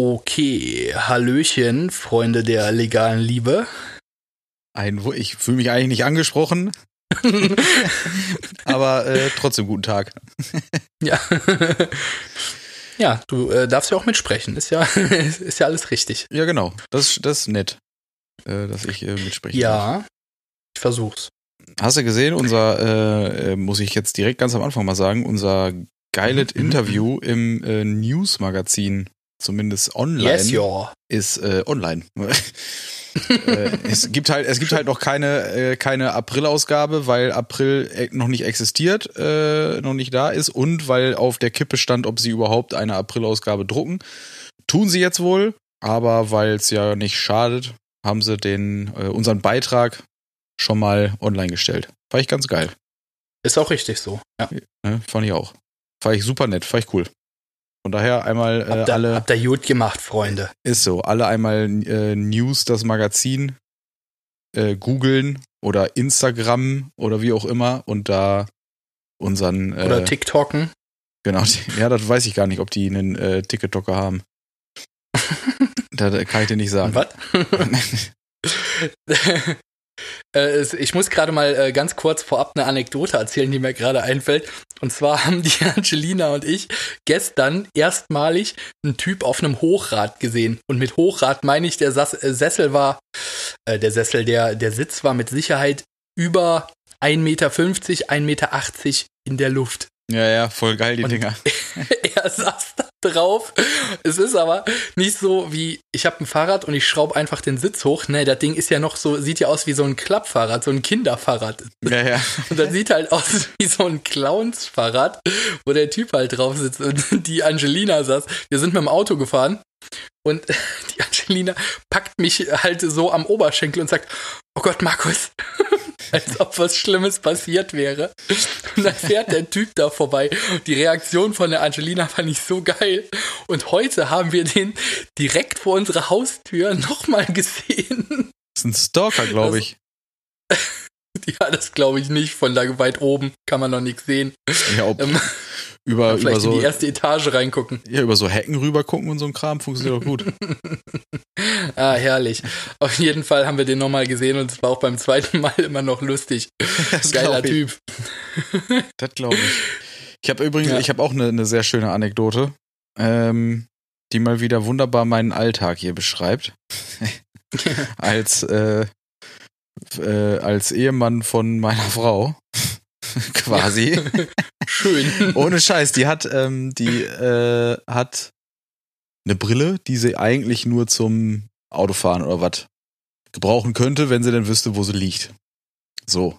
Okay, Hallöchen, Freunde der legalen Liebe. Ein, ich fühle mich eigentlich nicht angesprochen, aber äh, trotzdem guten Tag. ja. ja, du äh, darfst ja auch mitsprechen. Ist ja, ist ja alles richtig. Ja, genau. Das, das ist nett, äh, dass ich äh, mitspreche. Ja, ich versuch's. Hast du gesehen, unser, äh, äh, muss ich jetzt direkt ganz am Anfang mal sagen, unser geiles mhm. Interview im äh, News-Magazin, zumindest online, yes, ist äh, online. äh, es gibt halt, es gibt halt noch keine, äh, keine April-Ausgabe, weil April äh, noch nicht existiert, äh, noch nicht da ist und weil auf der Kippe stand, ob sie überhaupt eine April-Ausgabe drucken. Tun sie jetzt wohl, aber weil es ja nicht schadet, haben sie den, äh, unseren Beitrag schon mal online gestellt. Fand ich ganz geil. Ist auch richtig so, ja. ja fand ich auch. Fand ich super nett, fand ich cool. Von daher einmal äh, habt ihr, alle. Habt ihr gut gemacht, Freunde. Ist so. Alle einmal äh, News, das Magazin, äh, googeln oder Instagram oder wie auch immer und da unseren. Äh, oder TikToken. Genau, ja, das weiß ich gar nicht, ob die einen äh, TikToker haben. da kann ich dir nicht sagen. Was? Äh, ich muss gerade mal äh, ganz kurz vorab eine Anekdote erzählen, die mir gerade einfällt. Und zwar haben die Angelina und ich gestern erstmalig einen Typ auf einem Hochrad gesehen. Und mit Hochrad meine ich, der äh, Sessel war, der Sessel, der, der Sitz war mit Sicherheit über 1,50 Meter, 1,80 Meter in der Luft. Ja, ja, voll geil, die und Dinger. er da drauf. Es ist aber nicht so wie, ich habe ein Fahrrad und ich schraube einfach den Sitz hoch. Nee, das Ding ist ja noch so, sieht ja aus wie so ein Klappfahrrad, so ein Kinderfahrrad. Ja, ja. Und das sieht halt aus wie so ein Clownsfahrrad, wo der Typ halt drauf sitzt und die Angelina saß. Wir sind mit dem Auto gefahren und die Angelina packt mich halt so am Oberschenkel und sagt, oh Gott, Markus, als ob was Schlimmes passiert wäre. Und dann fährt der Typ da vorbei. Die Reaktion von der Angelina fand ich so geil. Und heute haben wir den direkt vor unserer Haustür nochmal gesehen. Das ist ein Stalker, glaube ich. ja, das glaube ich nicht. Von da weit oben kann man noch nichts sehen. Ja, ob, ähm, über, vielleicht über so, in die erste Etage reingucken. Ja, über so Hecken rüber gucken und so ein Kram funktioniert doch gut. ah, herrlich. Auf jeden Fall haben wir den nochmal gesehen und es war auch beim zweiten Mal immer noch lustig. Das Geiler Typ. das glaube ich. Ich habe übrigens, ja. ich habe auch eine, eine sehr schöne Anekdote, ähm, die mal wieder wunderbar meinen Alltag hier beschreibt. als äh, äh, als Ehemann von meiner Frau. quasi. Schön. Ohne Scheiß, die hat, ähm, die äh, hat eine Brille, die sie eigentlich nur zum Autofahren oder was gebrauchen könnte, wenn sie denn wüsste, wo sie liegt. So.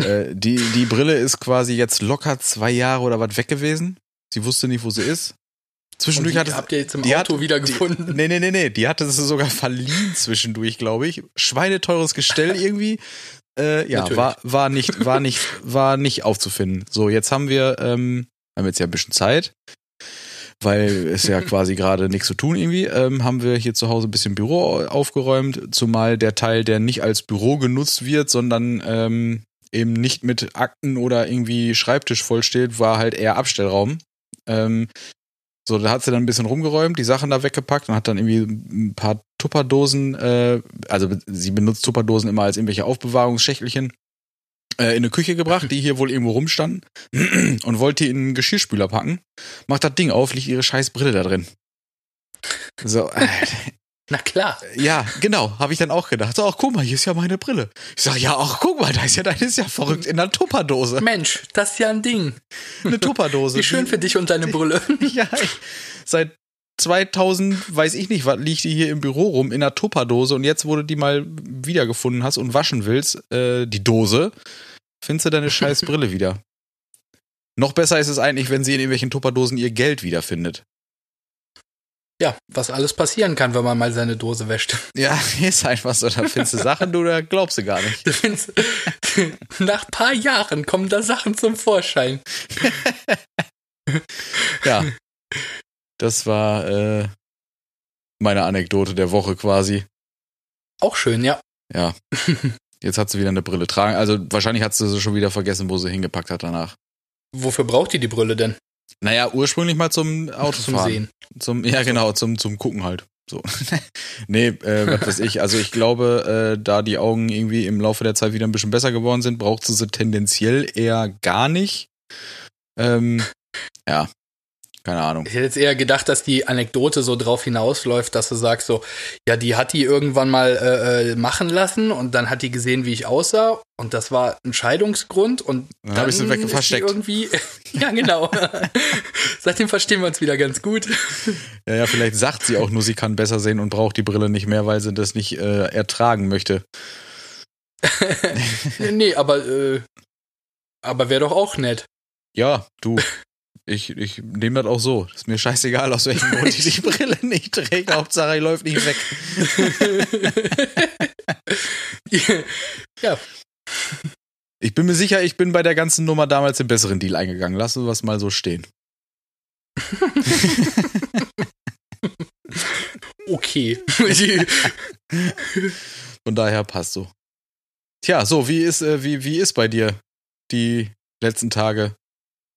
äh, die, die Brille ist quasi jetzt locker zwei Jahre oder was weg gewesen. Sie wusste nicht, wo sie ist. Zwischendurch die hat es, habt ihr jetzt im Auto hat, wieder gefunden? Die, nee, nee, nee, nee. Die hatte es sogar verliehen zwischendurch, glaube ich. Schweineteures Gestell irgendwie. Äh, ja, war, war nicht, war nicht, war nicht aufzufinden. So, jetzt haben wir, ähm, haben jetzt ja ein bisschen Zeit, weil es ja quasi gerade nichts zu tun irgendwie, ähm, haben wir hier zu Hause ein bisschen Büro aufgeräumt, zumal der Teil, der nicht als Büro genutzt wird, sondern ähm, eben nicht mit Akten oder irgendwie Schreibtisch vollsteht, war halt eher Abstellraum. Ähm, so, da hat sie dann ein bisschen rumgeräumt, die Sachen da weggepackt und hat dann irgendwie ein paar Tupperdosen, äh, also sie benutzt Tupperdosen immer als irgendwelche Aufbewahrungsschächtelchen, äh, in eine Küche gebracht, die hier wohl irgendwo rumstanden und wollte die in einen Geschirrspüler packen. Macht das Ding auf, liegt ihre scheiß Brille da drin. So, äh, Na klar. Ja, genau, habe ich dann auch gedacht. So, ach guck mal, hier ist ja meine Brille. Ich sag, ja, ach guck mal, da ist ja deine ist ja verrückt in einer Tupperdose. Mensch, das ist ja ein Ding. Eine Tupperdose. Wie schön für dich und deine Brille. ja, ich, seit 2000, weiß ich nicht, was liegt die hier im Büro rum in einer Tupperdose und jetzt, wo du die mal wiedergefunden hast und waschen willst, äh, die Dose, findest du deine scheiß Brille wieder. Noch besser ist es eigentlich, wenn sie in irgendwelchen Tupperdosen ihr Geld wiederfindet. Ja, was alles passieren kann, wenn man mal seine Dose wäscht. Ja, ist einfach so. Da findest du Sachen, du da glaubst du gar nicht. Du findest, nach ein paar Jahren kommen da Sachen zum Vorschein. ja. Das war äh, meine Anekdote der Woche quasi. Auch schön, ja. Ja. Jetzt hat sie wieder eine Brille tragen. Also wahrscheinlich hat sie schon wieder vergessen, wo sie hingepackt hat danach. Wofür braucht die die Brille denn? Naja, ursprünglich mal zum Autofahren. Zum Sehen. Zum, ja, genau, zum, zum Gucken halt. So. nee, äh, was weiß ich. Also ich glaube, äh, da die Augen irgendwie im Laufe der Zeit wieder ein bisschen besser geworden sind, braucht sie sie tendenziell eher gar nicht. Ähm, ja, keine Ahnung. Ich hätte jetzt eher gedacht, dass die Anekdote so drauf hinausläuft, dass du sagst so, ja, die hat die irgendwann mal äh, äh machen lassen und dann hat die gesehen, wie ich aussah und das war ein Scheidungsgrund und dann, dann habe ich sie weg versteckt. Irgendwie, ja genau. Seitdem verstehen wir uns wieder ganz gut. Ja, ja, vielleicht sagt sie auch nur, sie kann besser sehen und braucht die Brille nicht mehr, weil sie das nicht äh, ertragen möchte. nee, aber äh, aber wäre doch auch nett. Ja, du, ich, ich nehme das auch so. Ist mir scheißegal, aus welchem Grund ich die Brille nicht trägt. Hauptsache, ich läuft nicht weg. ja. Ich bin mir sicher, ich bin bei der ganzen Nummer damals den besseren Deal eingegangen. Lassen wir es mal so stehen. okay. Von daher passt so. Tja, so, wie ist, äh, wie, wie ist bei dir die letzten Tage?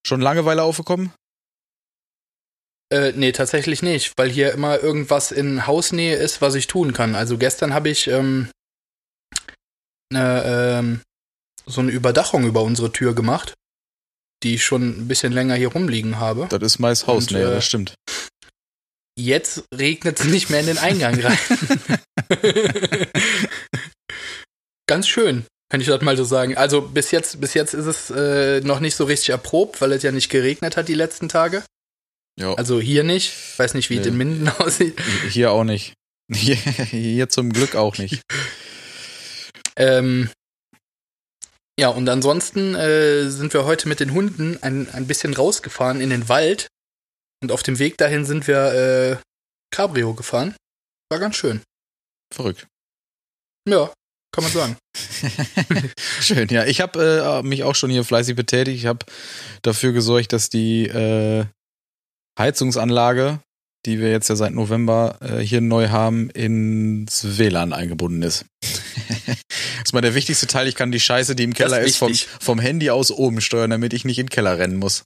Schon Langeweile aufgekommen? Äh, nee, tatsächlich nicht, weil hier immer irgendwas in Hausnähe ist, was ich tun kann. Also gestern habe ich ähm, ne, ähm, so eine Überdachung über unsere Tür gemacht, die ich schon ein bisschen länger hier rumliegen habe. Das ist meist Hausnähe, Und, äh, das stimmt. Jetzt regnet es nicht mehr in den Eingang rein. Ganz schön. Kann ich das mal so sagen. Also bis jetzt, bis jetzt ist es äh, noch nicht so richtig erprobt, weil es ja nicht geregnet hat die letzten Tage. Ja. Also hier nicht. Ich weiß nicht, wie nee. es in Minden aussieht. Hier auch nicht. Hier, hier zum Glück auch nicht. ähm, ja, und ansonsten äh, sind wir heute mit den Hunden ein, ein bisschen rausgefahren in den Wald. Und auf dem Weg dahin sind wir äh, Cabrio gefahren. War ganz schön. Verrückt. Ja, kann man sagen. Schön, ja. Ich habe äh, mich auch schon hier fleißig betätigt. Ich habe dafür gesorgt, dass die äh, Heizungsanlage, die wir jetzt ja seit November äh, hier neu haben, ins WLAN eingebunden ist. das ist mal der wichtigste Teil. Ich kann die Scheiße, die im Keller ist, ist vom, vom Handy aus oben steuern, damit ich nicht in den Keller rennen muss.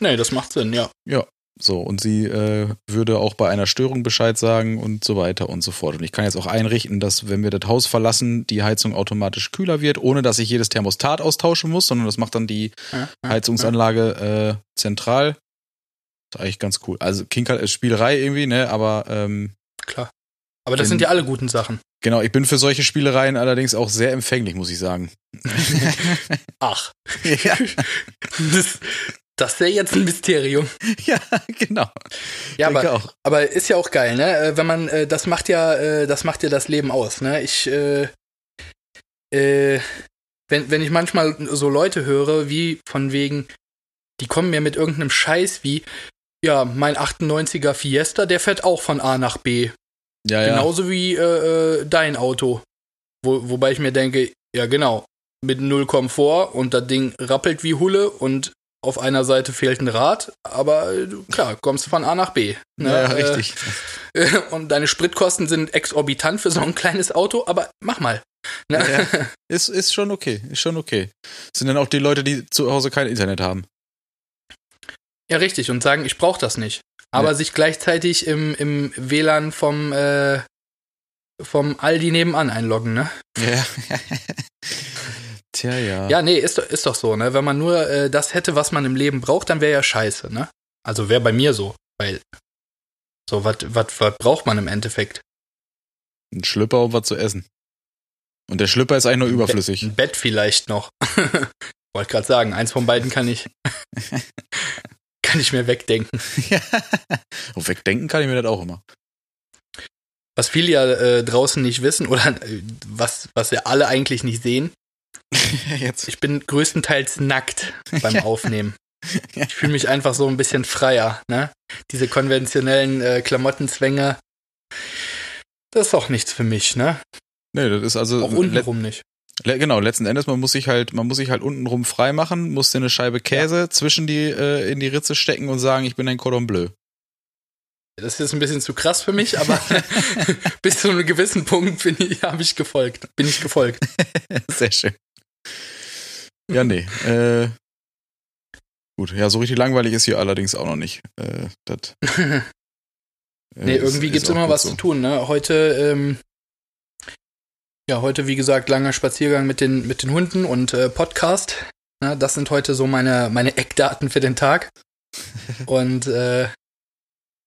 Nee, das macht Sinn, ja. Ja, so, und sie äh, würde auch bei einer Störung Bescheid sagen und so weiter und so fort. Und ich kann jetzt auch einrichten, dass, wenn wir das Haus verlassen, die Heizung automatisch kühler wird, ohne dass ich jedes Thermostat austauschen muss, sondern das macht dann die Heizungsanlage äh, zentral. Das ist eigentlich ganz cool. Also Kinker ist Spielerei irgendwie, ne? Aber ähm, klar. Aber das denn, sind ja alle guten Sachen. Genau, ich bin für solche Spielereien allerdings auch sehr empfänglich, muss ich sagen. Ach. Ja. Das, das wäre jetzt ein Mysterium. Ja, genau. Ja, aber, auch. aber ist ja auch geil, ne? Äh, wenn man, äh, das macht ja, äh, das macht ja das Leben aus, ne? Ich, äh, äh, wenn, wenn ich manchmal so Leute höre, wie von wegen, die kommen mir mit irgendeinem Scheiß wie, ja, mein 98er Fiesta, der fährt auch von A nach B. Ja, Genauso ja. wie dein Auto. Wo, wobei ich mir denke, ja genau, mit null Komfort und das Ding rappelt wie Hulle und auf einer Seite fehlt ein Rad, aber äh, klar, kommst du von A nach B. Ne? Ja, richtig. Äh, und deine Spritkosten sind exorbitant für so ein kleines Auto, aber mach mal. Ne? Ja, ist, ist schon okay, ist schon okay. Das sind dann auch die Leute, die zu Hause kein Internet haben. Ja, richtig, und sagen, ich brauche das nicht. Aber ja. sich gleichzeitig im, im WLAN vom, äh, vom Aldi nebenan einloggen, ne? Ja. Tja, ja. Ja, nee, ist, ist doch so, ne? Wenn man nur äh, das hätte, was man im Leben braucht, dann wäre ja scheiße, ne? Also wäre bei mir so, weil so, was braucht man im Endeffekt? Ein Schlüpper und was zu essen. Und der Schlüpper ist eigentlich nur überflüssig. Ein Bett vielleicht noch. Wollte gerade sagen, eins von beiden kann ich. kann ich mir wegdenken. Und wegdenken kann ich mir das auch immer. Was viele ja äh, draußen nicht wissen oder äh, was, was wir alle eigentlich nicht sehen, Jetzt. Ich bin größtenteils nackt beim Aufnehmen. Ich fühle mich einfach so ein bisschen freier, ne? Diese konventionellen äh, Klamottenzwänge, das ist auch nichts für mich, ne? Nee, das ist also. Auch untenrum nicht. Genau, letzten Endes, man muss sich halt, man muss sich halt untenrum frei machen, muss dir eine Scheibe Käse ja. zwischen die, äh, in die Ritze stecken und sagen, ich bin ein Cordon Bleu. Das ist jetzt ein bisschen zu krass für mich, aber bis zu einem gewissen Punkt bin ich, habe ich gefolgt, bin ich gefolgt. Sehr schön. Ja, nee. Äh, Gut, ja, so richtig langweilig ist hier allerdings auch noch nicht. Äh, das, äh, nee, irgendwie gibt's ist immer was so. zu tun, ne? Heute, ähm, ja, heute, wie gesagt, langer Spaziergang mit den, mit den Hunden und äh, Podcast. Ne? Das sind heute so meine, meine Eckdaten für den Tag. und äh,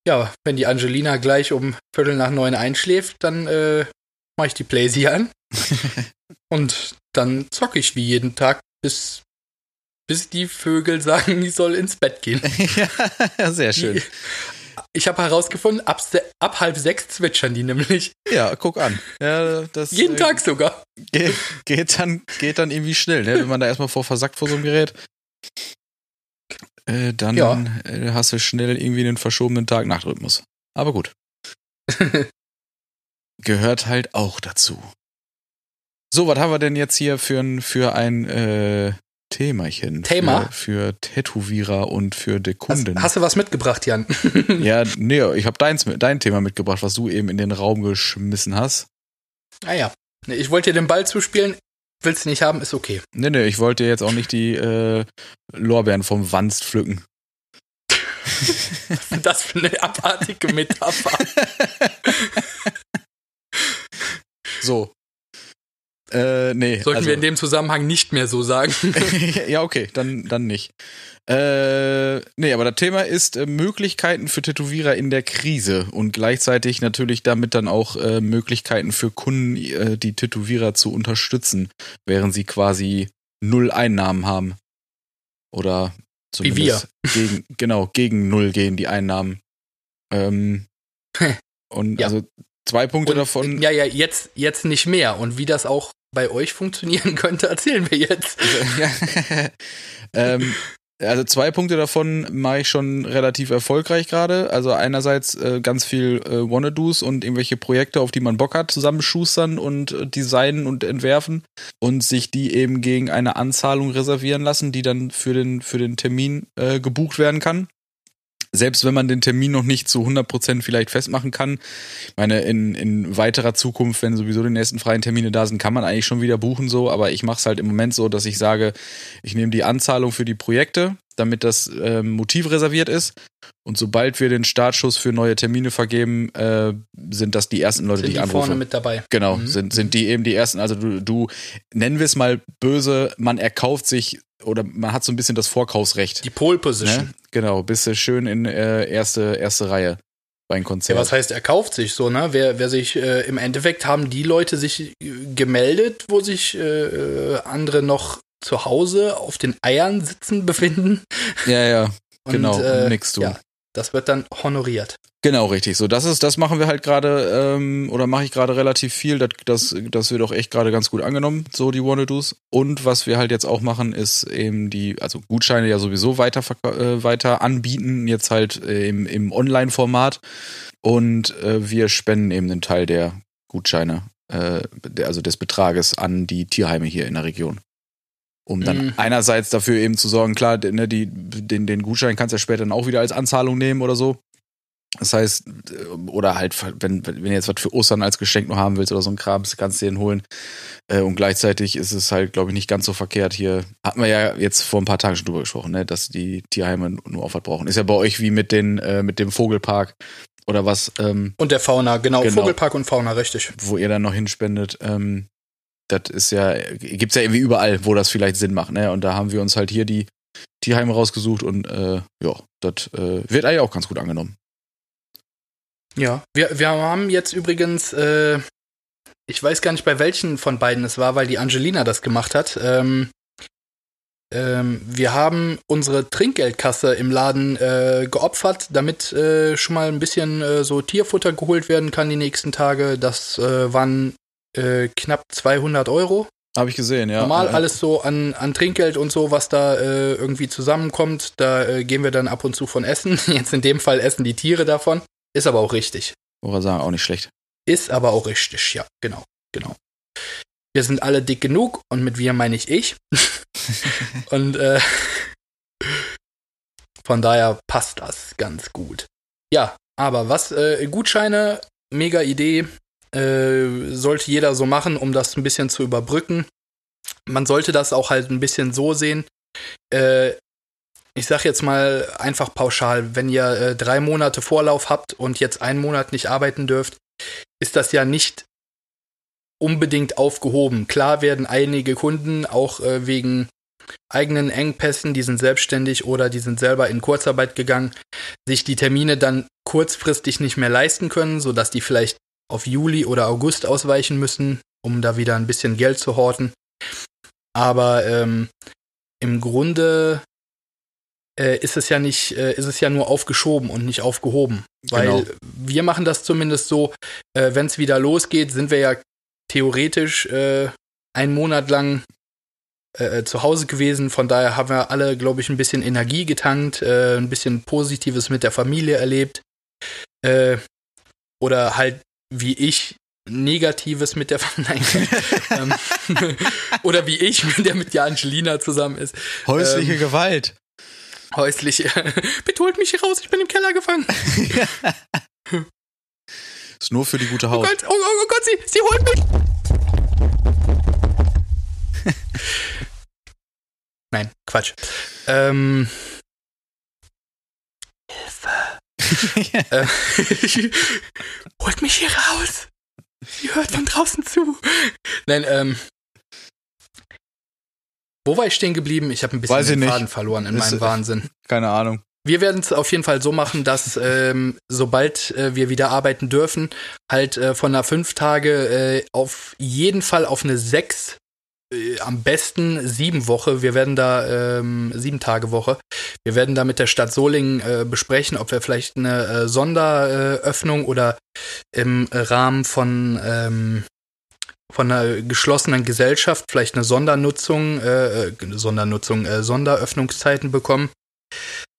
ja, wenn die Angelina gleich um Viertel nach neun einschläft, dann äh, mache ich die Playsee an. und dann zocke ich wie jeden Tag, bis, bis die Vögel sagen, ich soll ins Bett gehen. ja, sehr schön. Die, ich habe herausgefunden, ab, ab, halb sechs zwitschern die nämlich. Ja, guck an. Ja, das, Jeden äh, Tag sogar. Geht, geht, dann, geht dann irgendwie schnell, ne? wenn man da erstmal vor versackt vor so einem Gerät. Äh, dann ja. äh, hast du schnell irgendwie einen verschobenen Tag-Nacht-Rhythmus. Aber gut. Gehört halt auch dazu. So, was haben wir denn jetzt hier für ein, für ein äh, Themachen? Thema? Für, für Tätowierer und für die Kunden. Hast, hast, du was mitgebracht, Jan? ja, nee, ich habe dein, dein Thema mitgebracht, was du eben in den Raum geschmissen hast. Ah ja. Ich wollte dir den Ball zuspielen. Willst du nicht haben, ist okay. Nee, nee, ich wollte jetzt auch nicht die äh, Lorbeeren vom Wanst pflücken. Was ist das für eine abartige Metapher? so. Äh, nee. Sollten also, wir in dem Zusammenhang nicht mehr so sagen. ja, okay, dann, dann nicht. Äh, nee, aber das Thema ist äh, Möglichkeiten für Tätowierer in der Krise und gleichzeitig natürlich damit dann auch äh, Möglichkeiten für Kunden, äh, die Tätowierer zu unterstützen, während sie quasi null Einnahmen haben. Oder zumindest Wie wir. gegen, genau, gegen null gehen die Einnahmen. Ähm, und ja. also zwei Punkte und, davon. Ja, ja, jetzt, jetzt nicht mehr. Und wie das auch bei euch funktionieren könnte, erzählen wir jetzt. ähm, also zwei Punkte davon mache ich schon relativ erfolgreich gerade. Also einerseits äh, ganz viel äh, Wanna-Dos und irgendwelche Projekte, auf die man Bock hat, zusammenschustern und äh, designen und entwerfen und sich die eben gegen eine Anzahlung reservieren lassen, die dann für den, für den Termin äh, gebucht werden kann selbst wenn man den Termin noch nicht zu 100% vielleicht festmachen kann, ich meine, in, in weiterer Zukunft, wenn sowieso die nächsten freien Termine da sind, kann man eigentlich schon wieder buchen so, aber ich mache es halt im Moment so, dass ich sage, ich nehme die Anzahlung für die Projekte, damit das äh, Motiv reserviert ist und sobald wir den Startschuss für neue Termine vergeben, äh, sind das die ersten Leute, sind die ich anrufe. vorne mit dabei. Genau, mhm. sind, sind die eben die ersten, also du, du nennen wir es mal böse, man erkauft sich oder man hat so ein bisschen das Vorkaufsrecht. Die Pole Position. Ne? Genau, bist du schön in äh, erste, erste Reihe bei einem Konzert. Ja, was heißt, er kauft sich so, ne? Wer, wer sich, äh, im Endeffekt haben die Leute sich äh, gemeldet, wo sich äh, äh, andere noch zu Hause auf den Eiern sitzen befinden. Ja, ja, genau, und, äh, nix du. Ja, das wird dann honoriert. Genau, richtig. So, das ist, das machen wir halt gerade, ähm, oder mache ich gerade relativ viel. Das, das, das wird auch echt gerade ganz gut angenommen, so die Wanna-Dos. Und was wir halt jetzt auch machen, ist eben die, also Gutscheine ja sowieso weiter, äh, weiter anbieten, jetzt halt äh, im, im Online-Format. Und äh, wir spenden eben einen Teil der Gutscheine, äh, also des Betrages an die Tierheime hier in der Region. Um dann mhm. einerseits dafür eben zu sorgen, klar, ne, die, den, den Gutschein kannst du ja später dann auch wieder als Anzahlung nehmen oder so. Das heißt, äh, oder halt, wenn, wenn du jetzt was für Ostern als Geschenk noch haben willst oder so ein Kram, kannst du den holen. Äh, und gleichzeitig ist es halt, glaube ich, nicht ganz so verkehrt hier. Hatten wir ja jetzt vor ein paar Tagen schon drüber gesprochen, ne, dass die Tierheime nur auf was brauchen. Ist ja bei euch wie mit den, äh, mit dem Vogelpark oder was. Ähm, und der Fauna, genau, genau, Vogelpark und Fauna, richtig. Wo ihr dann noch hinspendet. Ähm, das ist ja, gibt's ja irgendwie überall, wo das vielleicht Sinn macht, ne? Und da haben wir uns halt hier die Tierheime rausgesucht und äh, ja, das äh, wird eigentlich auch ganz gut angenommen. Ja, wir, wir haben jetzt übrigens, äh, ich weiß gar nicht, bei welchen von beiden es war, weil die Angelina das gemacht hat. Ähm, ähm, wir haben unsere Trinkgeldkasse im Laden äh, geopfert, damit äh, schon mal ein bisschen äh, so Tierfutter geholt werden kann die nächsten Tage. Das äh, waren äh, knapp 200 Euro. Habe ich gesehen, ja. Normal alles so an, an Trinkgeld und so, was da äh, irgendwie zusammenkommt. Da äh, gehen wir dann ab und zu von essen. Jetzt in dem Fall essen die Tiere davon. Ist aber auch richtig. Oder sagen, auch nicht schlecht. Ist aber auch richtig, ja, genau, genau. Wir sind alle dick genug und mit wir meine ich ich. und äh, von daher passt das ganz gut. Ja, aber was, äh, Gutscheine, mega Idee, äh, sollte jeder so machen, um das ein bisschen zu überbrücken. Man sollte das auch halt ein bisschen so sehen. Äh, ich sag jetzt mal einfach pauschal, wenn ihr äh, drei Monate Vorlauf habt und jetzt einen Monat nicht arbeiten dürft, ist das ja nicht unbedingt aufgehoben. Klar werden einige Kunden auch äh, wegen eigenen Engpässen, die sind selbstständig oder die sind selber in Kurzarbeit gegangen, sich die Termine dann kurzfristig nicht mehr leisten können, sodass die vielleicht auf Juli oder August ausweichen müssen, um da wieder ein bisschen Geld zu horten. Aber ähm, im Grunde äh, ist es ja nicht, äh, ist es ja nur aufgeschoben und nicht aufgehoben. Weil genau. wir machen das zumindest so, äh, wenn es wieder losgeht, sind wir ja theoretisch äh, einen Monat lang äh, zu Hause gewesen. Von daher haben wir alle, glaube ich, ein bisschen Energie getankt, äh, ein bisschen Positives mit der Familie erlebt. Äh, oder halt wie ich Negatives mit der Familie. ähm, oder wie ich, der mit der Angelina zusammen ist. Häusliche ähm, Gewalt. Häusliche. Bitte holt mich hier raus, ich bin im Keller gefangen. ist nur für die gute Haut. Oh Gott, oh, oh, oh Gott, sie, sie holt mich. Nein, Quatsch. Ähm, Hilfe. Äh, holt mich hier raus. Sie hört von draußen zu. Nein, ähm. Wo war ich stehen geblieben? Ich habe ein bisschen Weiß den Faden verloren in meinem Wahnsinn. Keine Ahnung. Wir werden es auf jeden Fall so machen, dass ähm, sobald äh, wir wieder arbeiten dürfen, halt äh, von einer fünf Tage äh, auf jeden Fall auf eine sechs äh, am besten sieben Woche. Wir werden da ähm, sieben Tage Woche. Wir werden da mit der Stadt Solingen äh, besprechen, ob wir vielleicht eine äh, Sonderöffnung oder im Rahmen von ähm, von einer geschlossenen Gesellschaft vielleicht eine Sondernutzung, äh, äh Sondernutzung, äh, Sonderöffnungszeiten bekommen,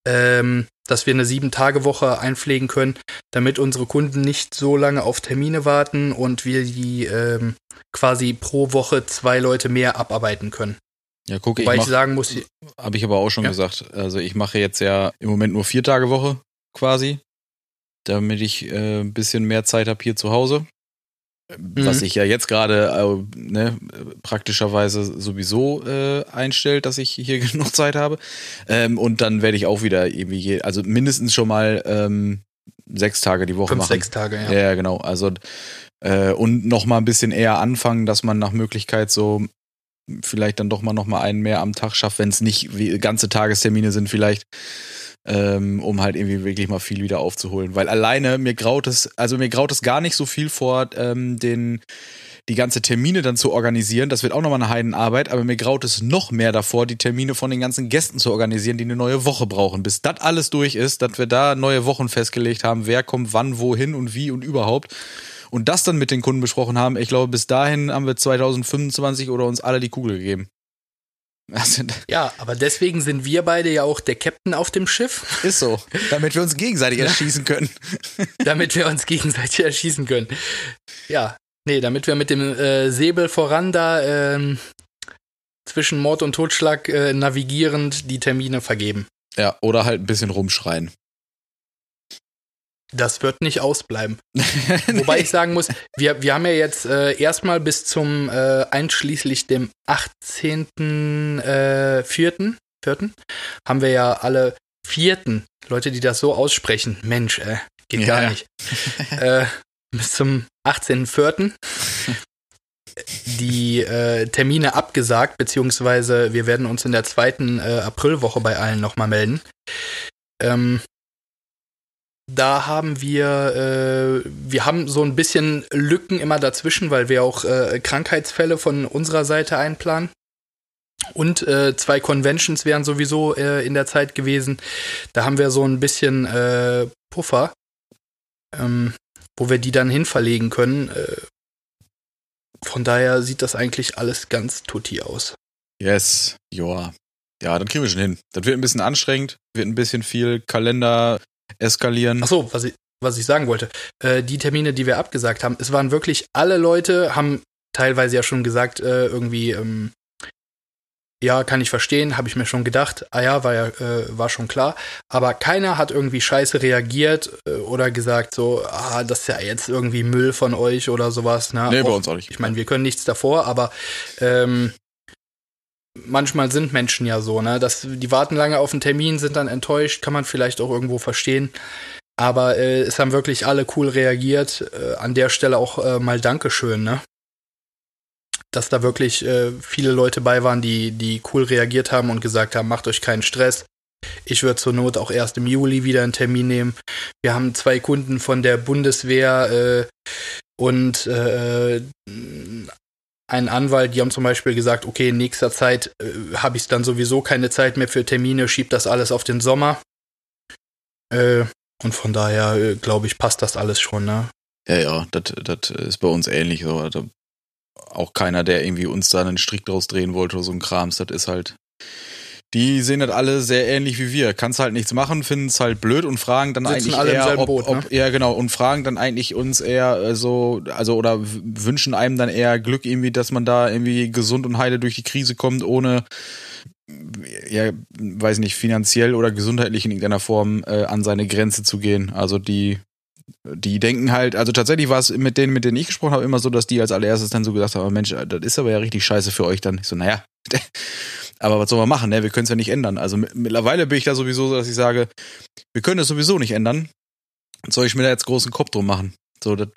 ähm, dass wir eine Sieben-Tage-Woche einpflegen können, damit unsere Kunden nicht so lange auf Termine warten und wir die ähm, quasi pro Woche zwei Leute mehr abarbeiten können. Ja, guck, ich, Weil ich sagen muss, habe ich aber auch schon ja. gesagt. Also ich mache jetzt ja im Moment nur vier Tage Woche quasi, damit ich äh, ein bisschen mehr Zeit habe hier zu Hause. Mhm. Was sich ja jetzt gerade äh, ne, praktischerweise sowieso äh, einstellt, dass ich hier genug Zeit habe. Ähm, und dann werde ich auch wieder irgendwie, je, also mindestens schon mal ähm, sechs Tage die Woche Fünf, machen. Sechs Tage, ja. Ja, genau. Also äh, und noch mal ein bisschen eher anfangen, dass man nach Möglichkeit so vielleicht dann doch mal noch mal einen mehr am Tag schafft, wenn es nicht wie, ganze Tagestermine sind vielleicht, ähm, um halt irgendwie wirklich mal viel wieder aufzuholen. Weil alleine mir graut es, also mir graut es gar nicht so viel vor, ähm, den die ganze Termine dann zu organisieren. Das wird auch nochmal eine Heidenarbeit, aber mir graut es noch mehr davor, die Termine von den ganzen Gästen zu organisieren, die eine neue Woche brauchen. Bis das alles durch ist, dass wir da neue Wochen festgelegt haben, wer kommt wann, wohin und wie und überhaupt und das dann mit den Kunden besprochen haben, ich glaube, bis dahin haben wir 2025 oder uns alle die Kugel gegeben. Ja, aber deswegen sind wir beide ja auch der Captain auf dem Schiff. Ist so, damit wir uns gegenseitig erschießen können. damit wir uns gegenseitig erschießen können. Ja, nee, damit wir mit dem äh, Säbel voran da äh, zwischen Mord und Totschlag äh, navigierend die Termine vergeben. Ja, oder halt ein bisschen rumschreien. Das wird nicht ausbleiben. Wobei ich sagen muss, wir, wir haben ja jetzt äh, erstmal bis zum äh, einschließlich dem 18. Äh, 4. 4. haben wir ja alle vierten Leute, die das so aussprechen. Mensch, äh, geht ja. gar nicht. äh, bis zum 18.4. die äh, Termine abgesagt, beziehungsweise wir werden uns in der zweiten äh, Aprilwoche bei allen nochmal melden. Ähm, da haben wir, äh, wir haben so ein bisschen Lücken immer dazwischen, weil wir auch äh, Krankheitsfälle von unserer Seite einplanen. Und äh, zwei Conventions wären sowieso äh, in der Zeit gewesen. Da haben wir so ein bisschen äh, Puffer, ähm, wo wir die dann hinverlegen können. Äh, von daher sieht das eigentlich alles ganz tutti aus. Yes, joa. Ja, dann kriegen wir schon hin. Das wird ein bisschen anstrengend, wird ein bisschen viel Kalender eskalieren. Ach so, was ich, was ich sagen wollte. Äh, die Termine, die wir abgesagt haben, es waren wirklich alle Leute, haben teilweise ja schon gesagt, äh, irgendwie, ähm, ja, kann ich verstehen, habe ich mir schon gedacht. Ah ja, war ja, äh, war schon klar. Aber keiner hat irgendwie scheiße reagiert äh, oder gesagt so, ah, das ist ja jetzt irgendwie Müll von euch oder sowas. Ne? Nee, auch, bei uns auch nicht. Ich meine, wir können nichts davor, aber ähm, manchmal sind Menschen ja so, ne? Dass die warten lange auf einen Termin, sind dann enttäuscht, kann man vielleicht auch irgendwo verstehen. Aber äh, es haben wirklich alle cool reagiert. Äh, an der Stelle auch äh, mal Dankeschön, ne? Dass da wirklich äh, viele Leute bei waren, die, die cool reagiert haben und gesagt haben, macht euch keinen Stress. Ich würde zur Not auch erst im Juli wieder einen Termin nehmen. Wir haben zwei Kunden von der Bundeswehr äh, und äh, einen Anwalt, die haben zum Beispiel gesagt, okay, in nächster Zeit äh, habe ich dann sowieso keine Zeit mehr für Termine, schiebt das alles auf den Sommer. Äh, und von daher, äh, glaube ich, passt das alles schon, ne? Ja, ja, das ist bei uns ähnlich. So. Also auch keiner, der irgendwie uns da einen Strick draus drehen wollte oder so ein Krams. Das ist halt die sehen das alle sehr ähnlich wie wir. Kannst halt nichts machen, finden es halt blöd und fragen dann Sitzen eigentlich alle eher, ob, Boot, ob, ne? ja genau und fragen dann eigentlich uns eher äh, so, also oder wünschen einem dann eher Glück irgendwie, dass man da irgendwie gesund und heile durch die Krise kommt, ohne ja, weiß nicht, finanziell oder gesundheitlich in irgendeiner Form äh, an seine Grenze zu gehen. Also die die denken halt, also tatsächlich war es mit denen, mit denen ich gesprochen habe, immer so, dass die als allererstes dann so gesagt haben, Mensch, das ist aber ja richtig scheiße für euch dann. Ich so, naja, aber was soll man machen, ne? Wir können es ja nicht ändern. Also mittlerweile bin ich da sowieso so, dass ich sage, wir können es sowieso nicht ändern. Soll ich mir da jetzt großen Kopf drum machen? So, das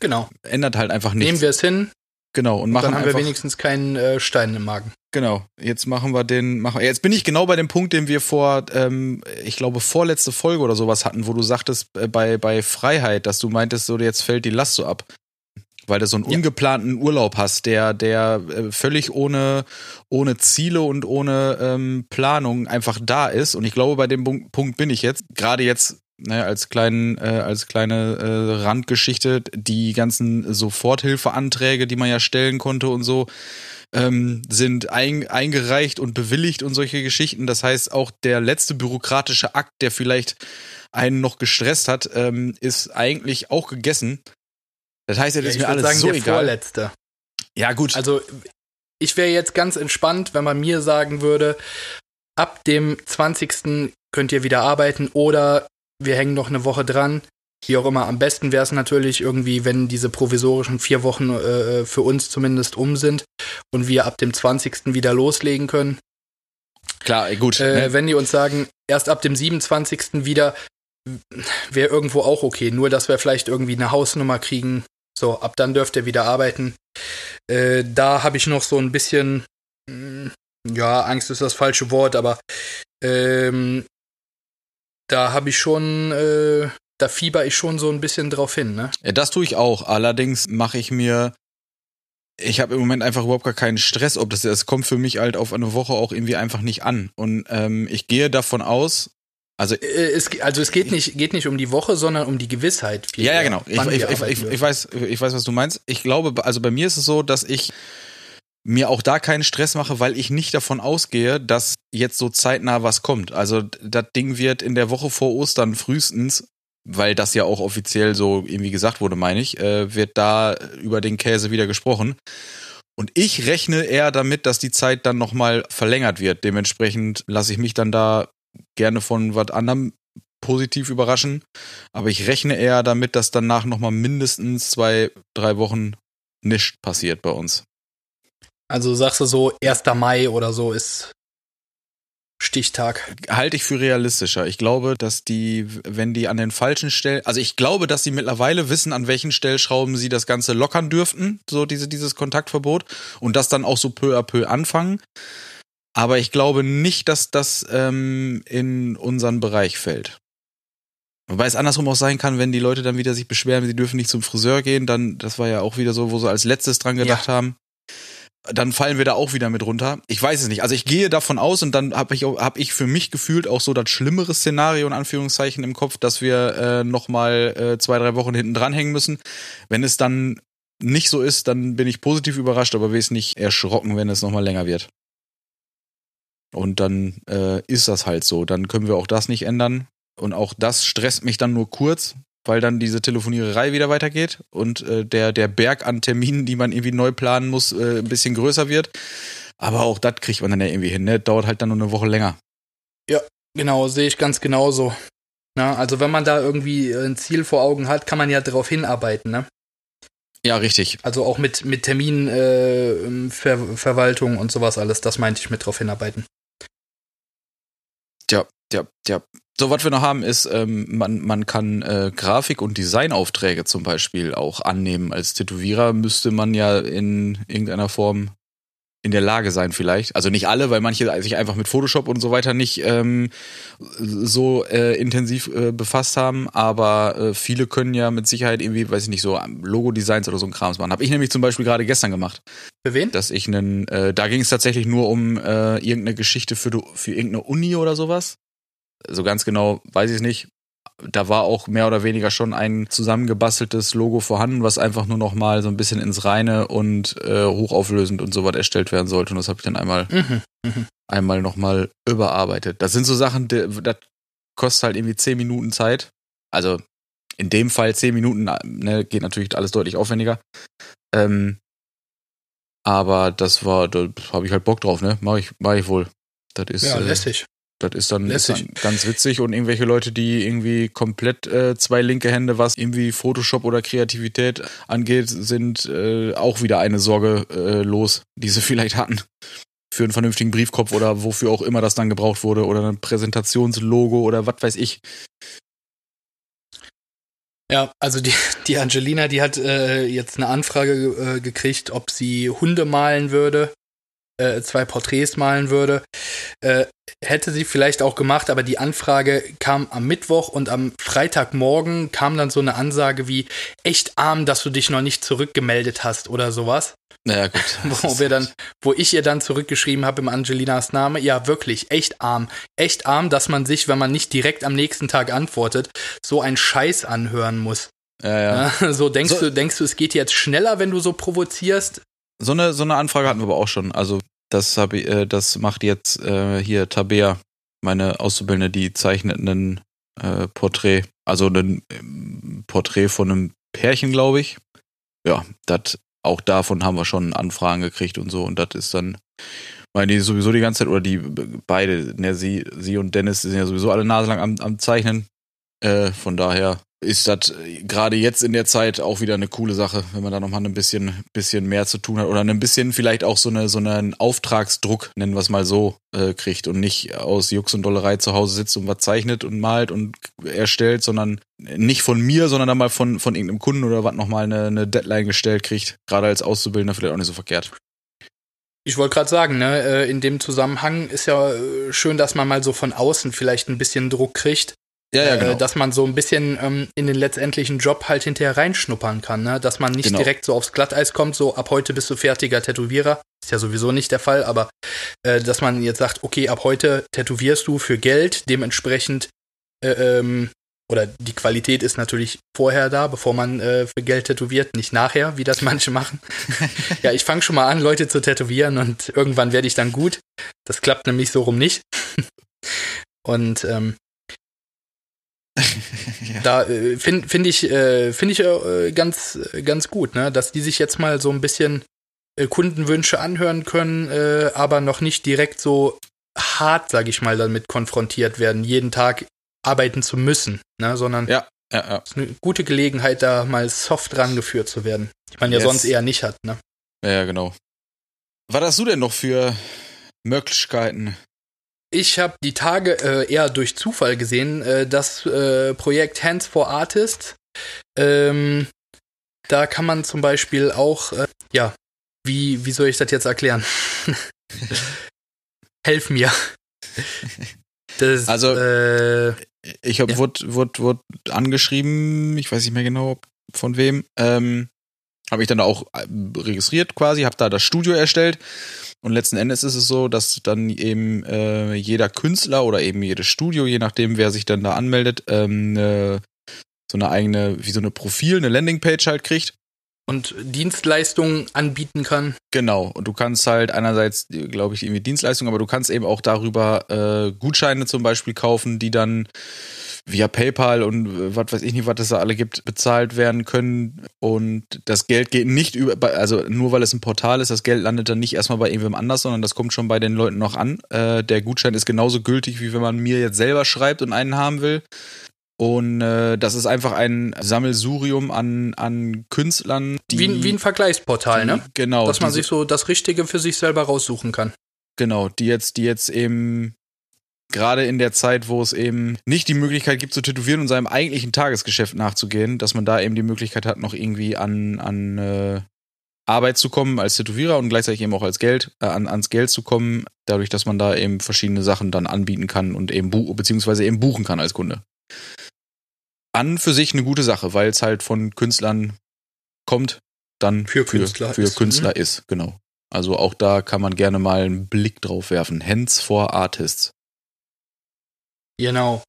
genau. ändert halt einfach nichts. Nehmen wir es hin. Genau, und, und machen dann haben einfach, wir wenigstens keinen äh, Stein im Magen. Genau, jetzt machen wir den, machen, jetzt bin ich genau bei dem Punkt, den wir vor, ähm, ich glaube, vorletzte Folge oder sowas hatten, wo du sagtest, äh, bei, bei Freiheit, dass du meintest, so jetzt fällt die Last so ab weil du so einen ja. ungeplanten Urlaub hast, der, der äh, völlig ohne, ohne Ziele und ohne ähm, Planung einfach da ist. Und ich glaube, bei dem Punkt bin ich jetzt, gerade jetzt ne, als kleinen, äh, als kleine äh, Randgeschichte, die ganzen Soforthilfeanträge, die man ja stellen konnte und so, ähm, sind ein, eingereicht und bewilligt und solche Geschichten. Das heißt, auch der letzte bürokratische Akt, der vielleicht einen noch gestresst hat, ähm, ist eigentlich auch gegessen. Das heißt, es ja, ist mir alles sagen, so der egal. Vorletzte. Ja, gut. Also, ich wäre jetzt ganz entspannt, wenn man mir sagen würde, ab dem 20. könnt ihr wieder arbeiten oder wir hängen noch eine Woche dran. Wie auch immer, am besten wäre es natürlich irgendwie, wenn diese provisorischen vier Wochen äh, für uns zumindest um sind und wir ab dem 20. wieder loslegen können. Klar, gut. Äh, ne? Wenn die uns sagen, erst ab dem 27. wieder, wäre irgendwo auch okay. Nur, dass wir vielleicht irgendwie eine Hausnummer kriegen, so, ab dann dürft ihr wieder arbeiten. Äh, da habe ich noch so ein bisschen, hm, ja, Angst ist das falsche Wort, aber ähm, da habe ich schon, äh, da fieber ich schon so ein bisschen drauf hin, ne? Ja, das tue ich auch. Allerdings mache ich mir, ich habe im Moment einfach überhaupt gar keinen Stress, ob das, das kommt für mich halt auf eine Woche auch irgendwie einfach nicht an. Und ähm, ich gehe davon aus, also, äh, es, also es geht nicht, geht nicht um die Woche, sondern um die Gewissheit. Ja, ja, genau. Ich, ich, ich, ich, weiß, ich weiß, was du meinst. Ich glaube, also bei mir ist es so, dass ich mir auch da keinen Stress mache, weil ich nicht davon ausgehe, dass jetzt so zeitnah was kommt. Also das Ding wird in der Woche vor Ostern frühestens, weil das ja auch offiziell so irgendwie gesagt wurde, meine ich, äh, wird da über den Käse wieder gesprochen. Und ich rechne eher damit, dass die Zeit dann nochmal verlängert wird. Dementsprechend lasse ich mich dann da gerne von was anderem positiv überraschen. Aber ich rechne eher damit, dass danach nochmal mindestens zwei, drei Wochen nichts passiert bei uns. Also sagst du so, 1. Mai oder so ist Stichtag. Halte ich für realistischer. Ich glaube, dass die, wenn die an den falschen Stellen, also ich glaube, dass sie mittlerweile wissen, an welchen Stellschrauben sie das Ganze lockern dürften, so diese, dieses Kontaktverbot, und das dann auch so peu à peu anfangen. Aber ich glaube nicht, dass das ähm, in unseren Bereich fällt. Wobei es andersrum auch sein kann, wenn die Leute dann wieder sich beschweren, sie dürfen nicht zum Friseur gehen, dann, das war ja auch wieder so, wo sie als letztes dran gedacht ja. haben. Dann fallen wir da auch wieder mit runter. Ich weiß es nicht. Also ich gehe davon aus und dann habe ich, hab ich für mich gefühlt auch so das schlimmere Szenario in Anführungszeichen im Kopf, dass wir äh, nochmal äh, zwei, drei Wochen hinten dranhängen müssen. Wenn es dann nicht so ist, dann bin ich positiv überrascht, aber wesentlich erschrocken, wenn es nochmal länger wird. Und dann äh, ist das halt so. Dann können wir auch das nicht ändern. Und auch das stresst mich dann nur kurz, weil dann diese Telefoniererei wieder weitergeht und äh, der, der Berg an Terminen, die man irgendwie neu planen muss, äh, ein bisschen größer wird. Aber auch das kriegt man dann ja irgendwie hin. Ne? Dauert halt dann nur eine Woche länger. Ja, genau, sehe ich ganz genauso. Na, also wenn man da irgendwie ein Ziel vor Augen hat, kann man ja darauf hinarbeiten, ne? Ja, richtig. Also auch mit, mit Terminverwaltung äh, und sowas alles, das meinte ich mit drauf hinarbeiten. Ja, ja, ja. So, was wir noch haben, ist, ähm, man, man kann äh, Grafik- und Designaufträge zum Beispiel auch annehmen. Als Tätowierer müsste man ja in irgendeiner Form in der Lage sein vielleicht. Also nicht alle, weil manche sich einfach mit Photoshop und so weiter nicht ähm, so äh, intensiv äh, befasst haben, aber äh, viele können ja mit Sicherheit irgendwie, weiß ich nicht, so Logo-Designs oder so ein Krams machen. Habe ich nämlich zum Beispiel gerade gestern gemacht. Für wen? Dass ich einen, äh, da ging es tatsächlich nur um äh, irgendeine Geschichte für, für irgendeine Uni oder sowas. So ganz genau weiß ich es nicht da war auch mehr oder weniger schon ein zusammengebasteltes Logo vorhanden, was einfach nur noch mal so ein bisschen ins Reine und äh, hochauflösend und so was erstellt werden sollte. Und das habe ich dann einmal, mhm, mhm. einmal noch mal überarbeitet. Das sind so Sachen, die, das kostet halt irgendwie zehn Minuten Zeit. Also in dem Fall zehn Minuten, ne, geht natürlich alles deutlich aufwendiger. Ähm, aber das war, da habe ich halt Bock drauf, ne? Mach ich, mach ich wohl. Das ist, ja, äh, lässig. Das ist dann, ist dann, ganz witzig und irgendwelche Leute, die irgendwie komplett äh, zwei linke Hände, was irgendwie Photoshop oder Kreativität angeht, sind äh, auch wieder eine Sorge äh, los, die sie vielleicht hatten. Für einen vernünftigen Briefkopf oder wofür auch immer das dann gebraucht wurde oder ein Präsentationslogo oder was weiß ich. Ja, also die, die Angelina, die hat äh, jetzt eine Anfrage äh, gekriegt, ob sie Hunde malen würde äh, zwei Porträts malen würde. Äh, hätte sie vielleicht auch gemacht, aber die Anfrage kam am Mittwoch und am Freitagmorgen kam dann so eine Ansage wie echt arm, dass du dich noch nicht zurückgemeldet hast oder sowas. Naja, gut. Wo wir dann, wo ich ihr dann zurückgeschrieben habe im Angelinas Name, ja wirklich, echt arm. Echt arm, dass man sich, wenn man nicht direkt am nächsten Tag antwortet, so einen Scheiß anhören muss. Ja, ja. ja so denkst so, du, denkst du, es geht jetzt schneller, wenn du so provozierst? So eine, so eine Anfrage hatten wir aber auch schon. Also das, hab äh, das macht jetzt äh, hier Tabea, meine Auszubildende, die zeichnet ein äh, Porträt, also ein ähm, Porträt von einem Pärchen, glaube ich. Ja, das auch davon haben wir schon Anfragen gekriegt und so. Und das ist dann, weil die sowieso die ganze Zeit, oder die beide, ne, sie, sie und Dennis sind ja sowieso alle naselang am, am Zeichnen. Äh, von daher ist das äh, gerade jetzt in der Zeit auch wieder eine coole Sache, wenn man da nochmal ein bisschen, bisschen mehr zu tun hat oder ein bisschen vielleicht auch so, eine, so einen Auftragsdruck, nennen wir es mal so, äh, kriegt und nicht aus Jux und Dollerei zu Hause sitzt und was zeichnet und malt und erstellt, sondern nicht von mir, sondern dann mal von, von irgendeinem Kunden oder was nochmal eine, eine Deadline gestellt kriegt. Gerade als Auszubildender vielleicht auch nicht so verkehrt. Ich wollte gerade sagen, ne, äh, in dem Zusammenhang ist ja äh, schön, dass man mal so von außen vielleicht ein bisschen Druck kriegt ja, ja, äh, genau. Dass man so ein bisschen ähm, in den letztendlichen Job halt hinterher reinschnuppern kann, ne? Dass man nicht genau. direkt so aufs Glatteis kommt, so ab heute bist du fertiger Tätowierer. Ist ja sowieso nicht der Fall, aber äh, dass man jetzt sagt, okay, ab heute tätowierst du für Geld, dementsprechend äh, ähm, oder die Qualität ist natürlich vorher da, bevor man äh, für Geld tätowiert, nicht nachher, wie das manche machen. ja, ich fange schon mal an, Leute zu tätowieren und irgendwann werde ich dann gut. Das klappt nämlich so rum nicht. und ähm, ja. Da äh, finde find ich, äh, find ich äh, ganz, ganz gut, ne? dass die sich jetzt mal so ein bisschen äh, Kundenwünsche anhören können, äh, aber noch nicht direkt so hart, sage ich mal, damit konfrontiert werden, jeden Tag arbeiten zu müssen, ne? sondern ja, ja, ja. ist eine gute Gelegenheit, da mal soft rangeführt zu werden, die man ja yes. sonst eher nicht hat. Ne? Ja, genau. Was hast du denn noch für Möglichkeiten? Ich habe die Tage äh, eher durch Zufall gesehen, äh, das äh, Projekt Hands for Artists. Ähm, da kann man zum Beispiel auch, äh, ja, wie, wie soll ich das jetzt erklären? Helf mir. Das, also, äh, ich habe ja. wurde, wurde, wurde angeschrieben, ich weiß nicht mehr genau von wem, ähm, habe ich dann auch äh, registriert quasi, habe da das Studio erstellt und letzten Endes ist es so, dass dann eben äh, jeder Künstler oder eben jedes Studio, je nachdem, wer sich dann da anmeldet, ähm, äh, so eine eigene, wie so eine Profil, eine Landingpage halt kriegt. Und Dienstleistungen anbieten kann. Genau. Und du kannst halt einerseits, glaube ich, irgendwie Dienstleistungen, aber du kannst eben auch darüber äh, Gutscheine zum Beispiel kaufen, die dann via PayPal und äh, was weiß ich nicht, was es da alle gibt, bezahlt werden können. Und das Geld geht nicht über, also nur weil es ein Portal ist, das Geld landet dann nicht erstmal bei irgendwem anders, sondern das kommt schon bei den Leuten noch an. Äh, der Gutschein ist genauso gültig, wie wenn man mir jetzt selber schreibt und einen haben will. Und äh, das ist einfach ein Sammelsurium an, an Künstlern. Die, wie, wie ein Vergleichsportal, die, ne? Genau. Dass man sich so das Richtige für sich selber raussuchen kann. Genau, die jetzt, die jetzt eben gerade in der Zeit, wo es eben nicht die Möglichkeit gibt zu tätowieren und seinem eigentlichen Tagesgeschäft nachzugehen, dass man da eben die Möglichkeit hat, noch irgendwie an, an äh, Arbeit zu kommen als Tätowierer und gleichzeitig eben auch als Geld, äh, an, ans Geld zu kommen, dadurch, dass man da eben verschiedene Sachen dann anbieten kann und eben beziehungsweise eben buchen kann als Kunde. An für sich eine gute Sache, weil es halt von Künstlern kommt, dann für Künstler, für, ist. Künstler mhm. ist, genau. Also auch da kann man gerne mal einen Blick drauf werfen. Hands for Artists. Genau.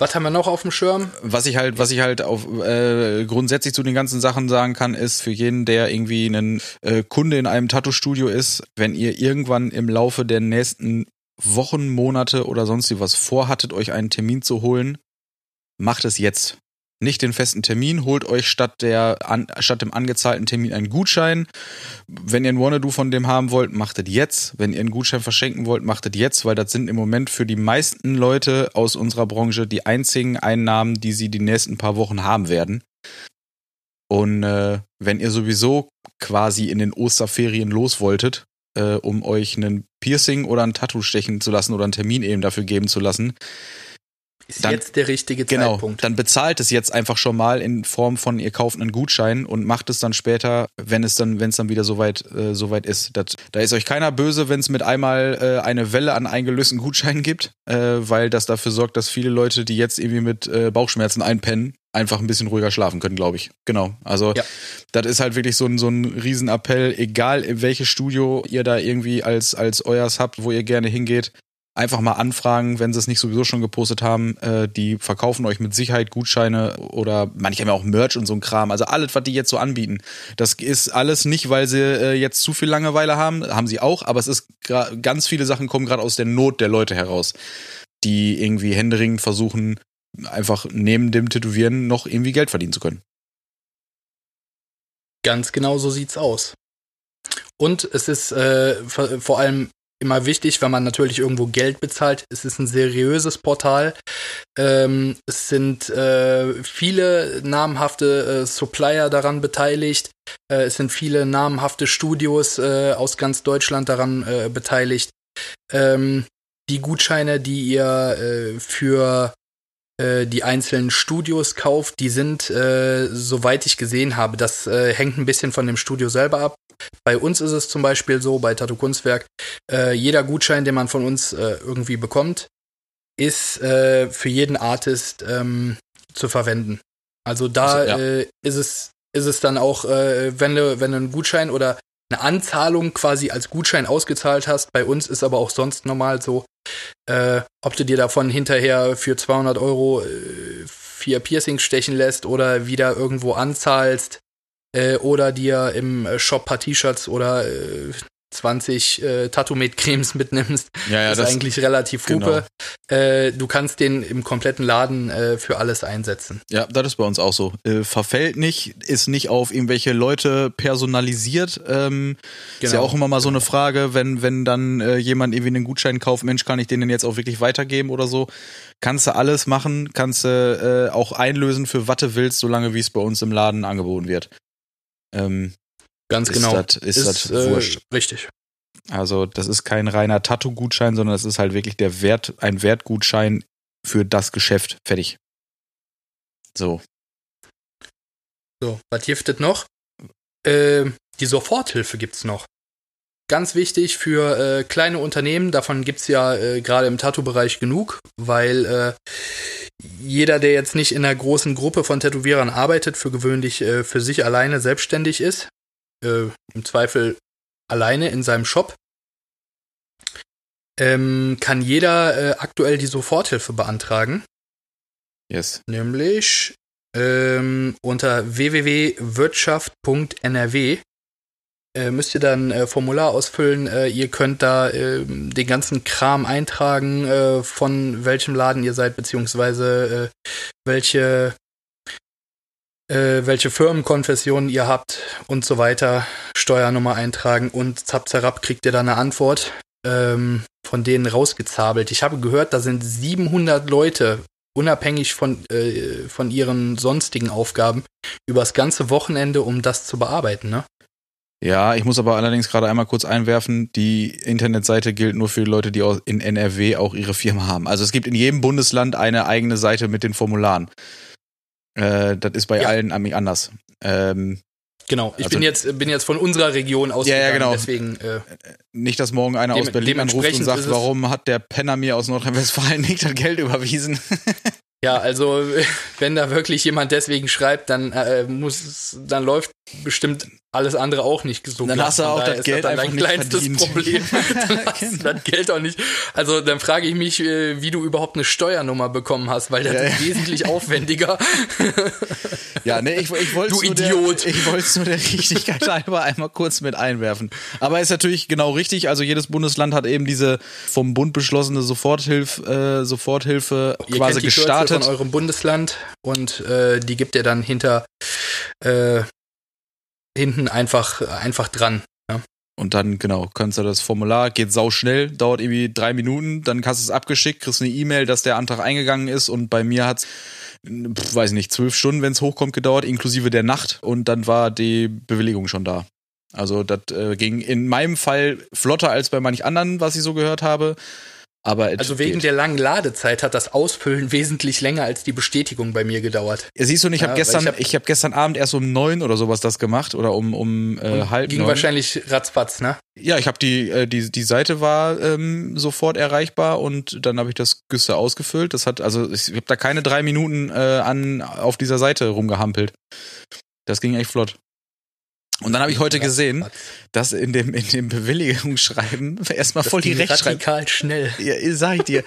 Was haben wir noch auf dem Schirm? Was ich halt, was ich halt auf äh, grundsätzlich zu den ganzen Sachen sagen kann, ist für jeden, der irgendwie ein äh, Kunde in einem Tattoo-Studio ist, wenn ihr irgendwann im Laufe der nächsten Wochen, Monate oder sonst was vorhattet, euch einen Termin zu holen, macht es jetzt nicht den festen Termin, holt euch statt der an, statt dem angezahlten Termin einen Gutschein. Wenn ihr einen Wanna-Do von dem haben wollt, macht es jetzt. Wenn ihr einen Gutschein verschenken wollt, macht es jetzt, weil das sind im Moment für die meisten Leute aus unserer Branche die einzigen Einnahmen, die sie die nächsten paar Wochen haben werden. Und äh, wenn ihr sowieso quasi in den Osterferien los wolltet, äh, um euch einen Piercing oder ein Tattoo stechen zu lassen oder einen Termin eben dafür geben zu lassen, ist dann, jetzt der richtige genau, Zeitpunkt. Dann bezahlt es jetzt einfach schon mal in Form von ihr kauft einen Gutschein und macht es dann später, wenn es dann, wenn es dann wieder soweit äh, soweit ist. Das, da ist euch keiner böse, wenn es mit einmal äh, eine Welle an eingelösten Gutscheinen gibt, äh, weil das dafür sorgt, dass viele Leute, die jetzt irgendwie mit äh, Bauchschmerzen einpennen, einfach ein bisschen ruhiger schlafen können, glaube ich. Genau. Also ja. das ist halt wirklich so ein, so ein Riesenappell, egal in welches Studio ihr da irgendwie als, als euers habt, wo ihr gerne hingeht einfach mal anfragen, wenn sie es nicht sowieso schon gepostet haben. Äh, die verkaufen euch mit Sicherheit Gutscheine oder manche haben ja auch Merch und so ein Kram. Also alles, was die jetzt so anbieten. Das ist alles nicht, weil sie äh, jetzt zu viel Langeweile haben, haben sie auch, aber es ist ganz viele Sachen kommen gerade aus der Not der Leute heraus, die irgendwie händeringend versuchen, einfach neben dem Tätowieren noch irgendwie Geld verdienen zu können. Ganz genau so sieht's aus. Und es ist äh, vor allem immer wichtig, wenn man natürlich irgendwo Geld bezahlt. Es ist ein seriöses Portal. Ähm, es sind äh, viele namhafte äh, Supplier daran beteiligt. Äh, es sind viele namhafte Studios äh, aus ganz Deutschland daran äh, beteiligt. Ähm, die Gutscheine, die ihr äh, für die einzelnen Studios kauft, die sind, soweit ich gesehen habe, das hängt ein bisschen von dem Studio selber ab. Bei uns ist es zum Beispiel so, bei Tattoo Kunstwerk, äh, jeder Gutschein, den man von uns äh, irgendwie bekommt, ist äh, für jeden Artist ähm, zu verwenden. Also da also, ja. Äh, ist es ist es dann auch, äh, wenn du wenn du einen Gutschein oder eine Anzahlung quasi als Gutschein ausgezahlt hast. Bei uns ist aber auch sonst normal so, äh, ob du dir davon hinterher für 200 Euro vier Piercings stechen lässt oder wieder irgendwo anzahlst, äh, oder dir im äh, Shop paar T-Shirts oder äh, 20 äh, Tattoo-Made-Cremes mitnimmst, ja, ja, ist das, eigentlich relativ hupe. Genau. Äh, du kannst den im kompletten Laden äh, für alles einsetzen. Ja, das ist bei uns auch so. Äh, verfällt nicht, ist nicht auf irgendwelche Leute personalisiert. Ähm, genau. Ist ja genau. auch immer mal so eine Frage, wenn, wenn dann äh, jemand irgendwie einen Gutschein kauft, Mensch, kann ich den denn jetzt auch wirklich weitergeben oder so? Kannst du alles machen, kannst du äh, auch einlösen für was du willst, solange wie es bei uns im Laden angeboten wird. Ähm, Ganz ist genau. Dat, ist, das äh, wurscht. Richtig. Also das ist kein reiner Tattoo-Gutschein, sondern es ist halt wirklich der Wert, ein Wertgutschein für das Geschäft. Fertig. So. So, was giftet noch? Äh, die Soforthilfe gibt's noch. Ganz wichtig für äh, kleine Unternehmen, davon gibt's ja äh, gerade im Tattoo-Bereich genug, weil äh, jeder, der jetzt nicht in einer großen Gruppe von Tätowierern arbeitet, für gewöhnlich äh, für sich alleine selbstständig ist. Äh, Im Zweifel alleine in seinem Shop. Ähm, kann jeder äh, aktuell die Soforthilfe beantragen. Yes. Nämlich ähm, unter www.wirtschaft.nrw müsst ihr dann äh, Formular ausfüllen. Äh, ihr könnt da äh, den ganzen Kram eintragen, äh, von welchem Laden ihr seid, beziehungsweise äh, welche, äh, welche Firmenkonfession ihr habt und so weiter. Steuernummer eintragen und zap zerab kriegt ihr da eine Antwort ähm, von denen rausgezabelt. Ich habe gehört, da sind 700 Leute unabhängig von, äh, von ihren sonstigen Aufgaben übers ganze Wochenende, um das zu bearbeiten, ne? Ja, ich muss aber allerdings gerade einmal kurz einwerfen, die Internetseite gilt nur für die Leute, die in NRW auch ihre Firma haben. Also es gibt in jedem Bundesland eine eigene Seite mit den Formularen. Äh, das ist bei ja. allen anders. Ähm, Genau, ich also, bin jetzt bin jetzt von unserer Region aus. Ja, ja, genau. Deswegen äh, nicht, dass morgen einer aus Berlin anruft und sagt, warum hat der Penner mir aus Nordrhein-Westfalen nicht das Geld überwiesen? Ja, also wenn da wirklich jemand deswegen schreibt, dann äh, muss dann läuft bestimmt alles andere auch nicht so Dann hast du auch das Geld einfach dein kleinstes verdient. Problem. dann hast du das Geld auch nicht. Also dann frage ich mich, äh, wie du überhaupt eine Steuernummer bekommen hast, weil das ja, ist ja. wesentlich aufwendiger. ja, ne, ich, ich wollte Du Idiot. Der, ich wollte es nur der Richtigkeit halber einmal kurz mit einwerfen. Aber ist natürlich genau richtig. Also jedes Bundesland hat eben diese vom Bund beschlossene Soforthilfe, äh, Soforthilfe ihr quasi kennt die gestartet. von eurem Bundesland und äh, die gibt ihr dann hinter äh, hinten einfach, einfach dran. Ja. Und dann, genau, kannst du das Formular, geht sau schnell, dauert irgendwie drei Minuten, dann hast du es abgeschickt, kriegst eine E-Mail, dass der Antrag eingegangen ist und bei mir hat es, weiß nicht, zwölf Stunden, wenn es hochkommt, gedauert, inklusive der Nacht und dann war die Bewilligung schon da. Also das äh, ging in meinem Fall flotter als bei manch anderen, was ich so gehört habe. Aber also wegen geht. der langen Ladezeit hat das Ausfüllen wesentlich länger als die Bestätigung bei mir gedauert. Ja, siehst du, ich ja, habe gestern, ich habe hab gestern Abend erst um neun oder sowas das gemacht oder um um äh, halb Ging neun. wahrscheinlich ratzfatz, ne? Ja, ich habe die äh, die die Seite war ähm, sofort erreichbar und dann habe ich das Güsse ausgefüllt. Das hat also ich habe da keine drei Minuten äh, an auf dieser Seite rumgehampelt. Das ging echt flott. Und dann habe ich heute gesehen, dass in dem, in dem Bewilligungsschreiben erstmal voll die Rechtschreibung. Radikal schnell. Ja, sag ich dir.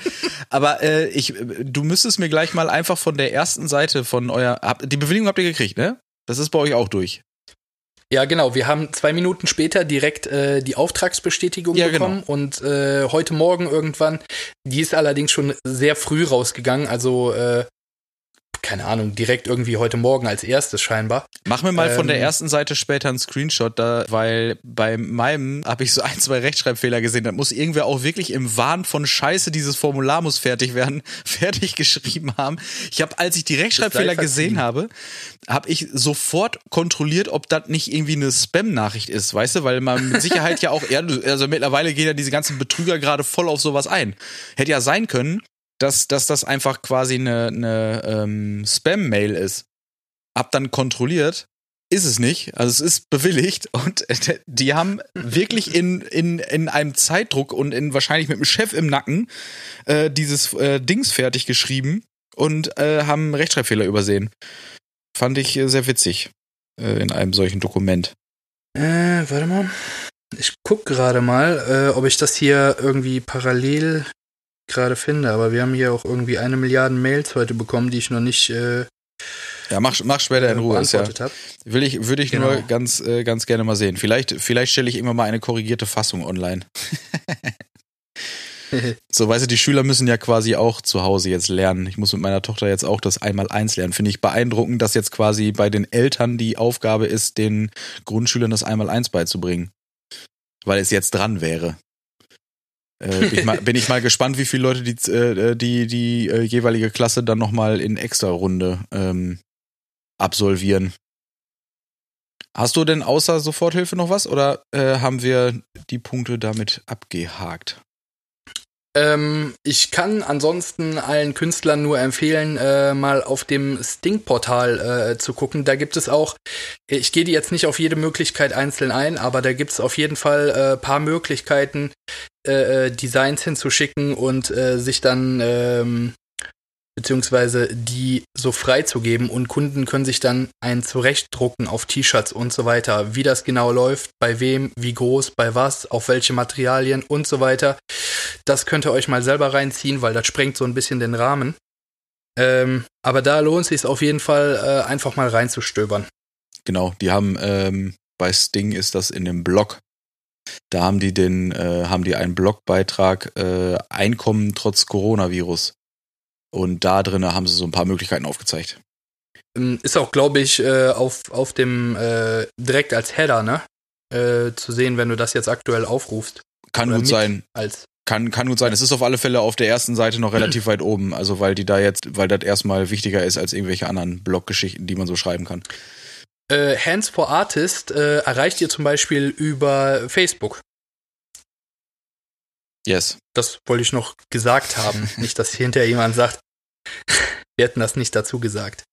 Aber äh, ich, du müsstest mir gleich mal einfach von der ersten Seite von euer. Die Bewilligung habt ihr gekriegt, ne? Das ist bei euch auch durch. Ja, genau. Wir haben zwei Minuten später direkt äh, die Auftragsbestätigung ja, bekommen genau. und äh, heute Morgen irgendwann, die ist allerdings schon sehr früh rausgegangen, also äh, keine Ahnung, direkt irgendwie heute Morgen als erstes scheinbar. Mach mir mal ähm, von der ähm, ersten Seite später einen Screenshot, da, weil bei meinem habe ich so ein, zwei Rechtschreibfehler gesehen. Da muss irgendwer auch wirklich im Wahn von Scheiße dieses Formular muss fertig werden, fertig geschrieben haben. Ich habe, als ich die Rechtschreibfehler gesehen habe, habe ich sofort kontrolliert, ob das nicht irgendwie eine Spam-Nachricht ist, weißt du, weil man mit Sicherheit ja auch, also mittlerweile gehen ja diese ganzen Betrüger gerade voll auf sowas ein. Hätte ja sein können, dass, dass das einfach quasi eine, eine ähm, Spam-Mail ist. Hab dann kontrolliert, ist es nicht. Also es ist bewilligt und die haben wirklich in, in, in einem Zeitdruck und in wahrscheinlich mit dem Chef im Nacken äh, dieses äh, Dings fertig geschrieben und äh, haben Rechtschreibfehler übersehen. Fand ich äh, sehr witzig äh, in einem solchen Dokument. Äh, warte mal. Ich guck gerade mal, ob ich das hier irgendwie parallel gerade finde, aber wir haben hier auch irgendwie eine Milliarde Mails heute bekommen, die ich noch nicht äh, ja, mach, mach später in Ruhe. Ist ja, will ich, würde ich genau. nur ganz, äh, ganz gerne mal sehen. Vielleicht, vielleicht stelle ich immer mal eine korrigierte Fassung online. so, weißt du, die Schüler müssen ja quasi auch zu Hause jetzt lernen. Ich muss mit meiner Tochter jetzt auch das Einmal-Eins lernen. Finde ich beeindruckend, dass jetzt quasi bei den Eltern die Aufgabe ist, den Grundschülern das Einmal-Eins beizubringen. Weil es jetzt dran wäre. Äh, bin, ich mal, bin ich mal gespannt, wie viele Leute die, äh, die, die äh, jeweilige Klasse dann nochmal in extra Runde ähm, absolvieren. Hast du denn außer Soforthilfe noch was oder äh, haben wir die Punkte damit abgehakt? Ähm, ich kann ansonsten allen Künstlern nur empfehlen, äh, mal auf dem Sting-Portal äh, zu gucken. Da gibt es auch, ich gehe jetzt nicht auf jede Möglichkeit einzeln ein, aber da gibt es auf jeden Fall äh, paar Möglichkeiten, äh, äh, Designs hinzuschicken und äh, sich dann ähm, beziehungsweise die so freizugeben und Kunden können sich dann einen zurechtdrucken auf T-Shirts und so weiter, wie das genau läuft, bei wem, wie groß, bei was, auf welche Materialien und so weiter. Das könnt ihr euch mal selber reinziehen, weil das sprengt so ein bisschen den Rahmen. Ähm, aber da lohnt es sich auf jeden Fall äh, einfach mal reinzustöbern. Genau, die haben ähm, bei Sting ist das in dem Blog. Da haben die den, äh, haben die einen Blogbeitrag äh, Einkommen trotz Coronavirus. Und da drinnen haben sie so ein paar Möglichkeiten aufgezeigt. Ähm, ist auch, glaube ich, äh, auf, auf dem äh, direkt als Header, ne? Äh, zu sehen, wenn du das jetzt aktuell aufrufst. Kann Oder gut sein. Als Kann, kann gut sein. Es ist auf alle Fälle auf der ersten Seite noch relativ weit oben. Also weil die da jetzt, weil das erstmal wichtiger ist als irgendwelche anderen Bloggeschichten, die man so schreiben kann. Äh, Hands for Artist äh, erreicht ihr zum Beispiel über Facebook. Yes. Das wollte ich noch gesagt haben. nicht, dass hinterher jemand sagt, wir hätten das nicht dazu gesagt.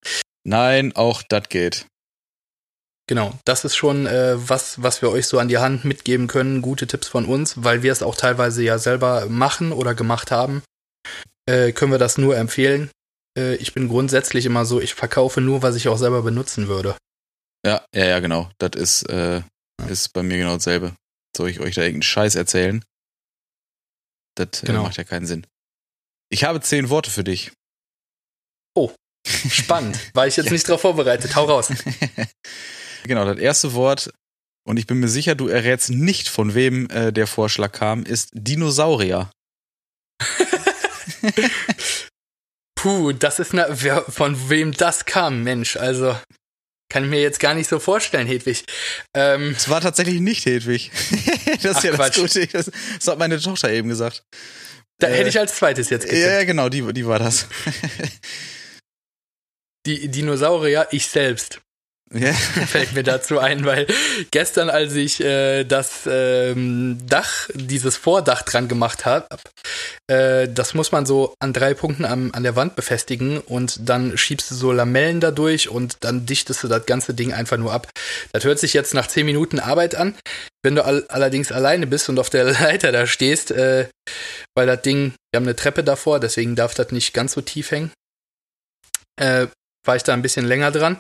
Nein, auch das geht. Genau, das ist schon äh, was, was wir euch so an die Hand mitgeben können. Gute Tipps von uns, weil wir es auch teilweise ja selber machen oder gemacht haben. Äh, können wir das nur empfehlen. Äh, ich bin grundsätzlich immer so, ich verkaufe nur, was ich auch selber benutzen würde. Ja, ja, ja, genau. Das ist, äh, ist bei mir genau dasselbe. Soll ich euch da irgendeinen Scheiß erzählen? Das äh, genau. macht ja keinen Sinn. Ich habe zehn Worte für dich. Oh, spannend. War ich jetzt ja. nicht drauf vorbereitet. Hau raus. Genau, das erste Wort, und ich bin mir sicher, du errätst nicht, von wem äh, der Vorschlag kam, ist Dinosaurier. Puh, das ist eine, wer, von wem das kam, Mensch. Also kann ich mir jetzt gar nicht so vorstellen, Hedwig. Ähm, es war tatsächlich nicht Hedwig. das ist Ach, ja das Gute. Das, das, hat meine Tochter eben gesagt. Da äh, hätte ich als zweites jetzt getippt. Ja, genau, die, die war das. die Dinosaurier, ich selbst. Ja. Fällt mir dazu ein, weil gestern, als ich äh, das ähm, Dach, dieses Vordach dran gemacht habe, äh, das muss man so an drei Punkten am, an der Wand befestigen und dann schiebst du so Lamellen da durch und dann dichtest du das ganze Ding einfach nur ab. Das hört sich jetzt nach zehn Minuten Arbeit an. Wenn du all allerdings alleine bist und auf der Leiter da stehst, äh, weil das Ding, wir haben eine Treppe davor, deswegen darf das nicht ganz so tief hängen, äh, war ich da ein bisschen länger dran.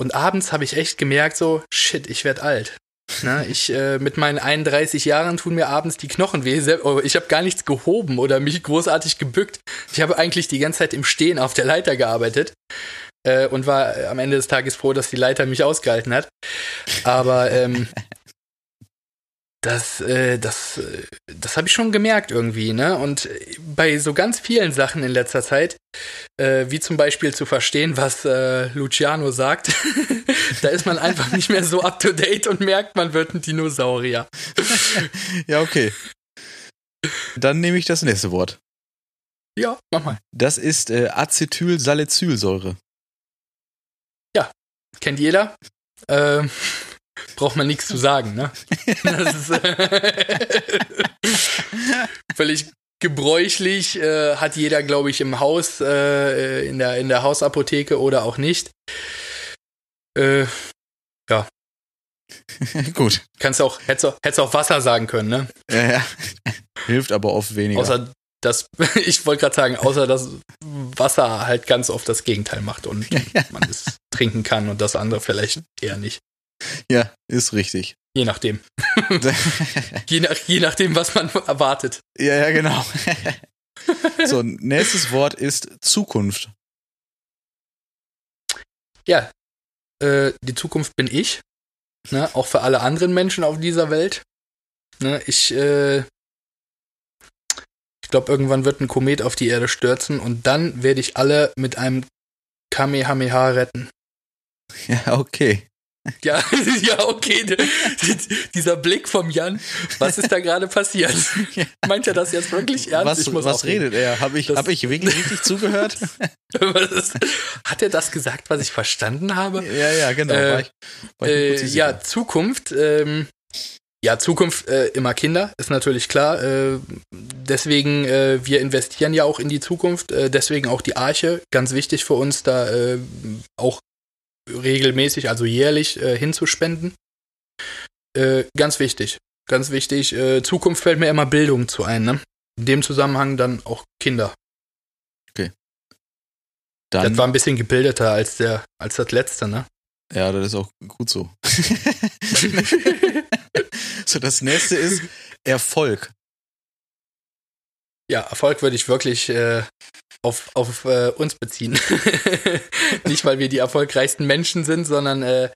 Und abends habe ich echt gemerkt, so, shit, ich werde alt. Na, ich äh, mit meinen 31 Jahren tun mir abends die Knochen weh. Oh, ich habe gar nichts gehoben oder mich großartig gebückt. Ich habe eigentlich die ganze Zeit im Stehen auf der Leiter gearbeitet äh, und war am Ende des Tages froh, dass die Leiter mich ausgehalten hat. Aber ähm, das, äh, das, äh, das habe ich schon gemerkt irgendwie, ne? Und bei so ganz vielen Sachen in letzter Zeit, äh, wie zum Beispiel zu verstehen, was äh, Luciano sagt, da ist man einfach nicht mehr so up to date und merkt, man wird ein Dinosaurier. ja, okay. Dann nehme ich das nächste Wort. Ja, mach mal. Das ist äh, Acetylsalicylsäure. Ja, kennt jeder. Ähm, braucht man nichts zu sagen, ne? Das ist äh, völlig gebräuchlich, äh, hat jeder, glaube ich, im Haus, äh, in, der, in der Hausapotheke oder auch nicht. Äh, ja. Gut. Kannst auch, hättest auch, hättest auch Wasser sagen können, ne? Ja, ja. Hilft aber oft weniger. Außer das, ich wollte gerade sagen, außer dass Wasser halt ganz oft das Gegenteil macht und man es trinken kann und das andere vielleicht eher nicht. Ja, ist richtig. Je nachdem. je, nach, je nachdem, was man erwartet. Ja, ja, genau. so, nächstes Wort ist Zukunft. Ja, äh, die Zukunft bin ich. Ne? Auch für alle anderen Menschen auf dieser Welt. Ne? Ich, äh, ich glaube, irgendwann wird ein Komet auf die Erde stürzen und dann werde ich alle mit einem Kamehameha retten. Ja, okay. Ja, ja, okay. Dieser Blick vom Jan, was ist da gerade passiert? Meint er das jetzt wirklich ernst? Was, was redet er? Habe ich, hab ich wirklich richtig zugehört? Hat er das gesagt, was ich verstanden habe? Ja, ja, genau. Äh, war ich, war ich äh, ja, Zukunft. Ähm, ja, Zukunft äh, immer Kinder, ist natürlich klar. Äh, deswegen, äh, wir investieren ja auch in die Zukunft. Äh, deswegen auch die Arche, ganz wichtig für uns, da äh, auch regelmäßig, also jährlich äh, hinzuspenden. Äh, ganz wichtig, ganz wichtig. Äh, Zukunft fällt mir immer Bildung zu ein, ne? In dem Zusammenhang dann auch Kinder. Okay. Dann, das war ein bisschen gebildeter als der, als das letzte, ne? Ja, das ist auch gut so. so, das nächste ist Erfolg. Ja, Erfolg würde ich wirklich äh, auf, auf äh, uns beziehen. Nicht, weil wir die erfolgreichsten Menschen sind, sondern äh,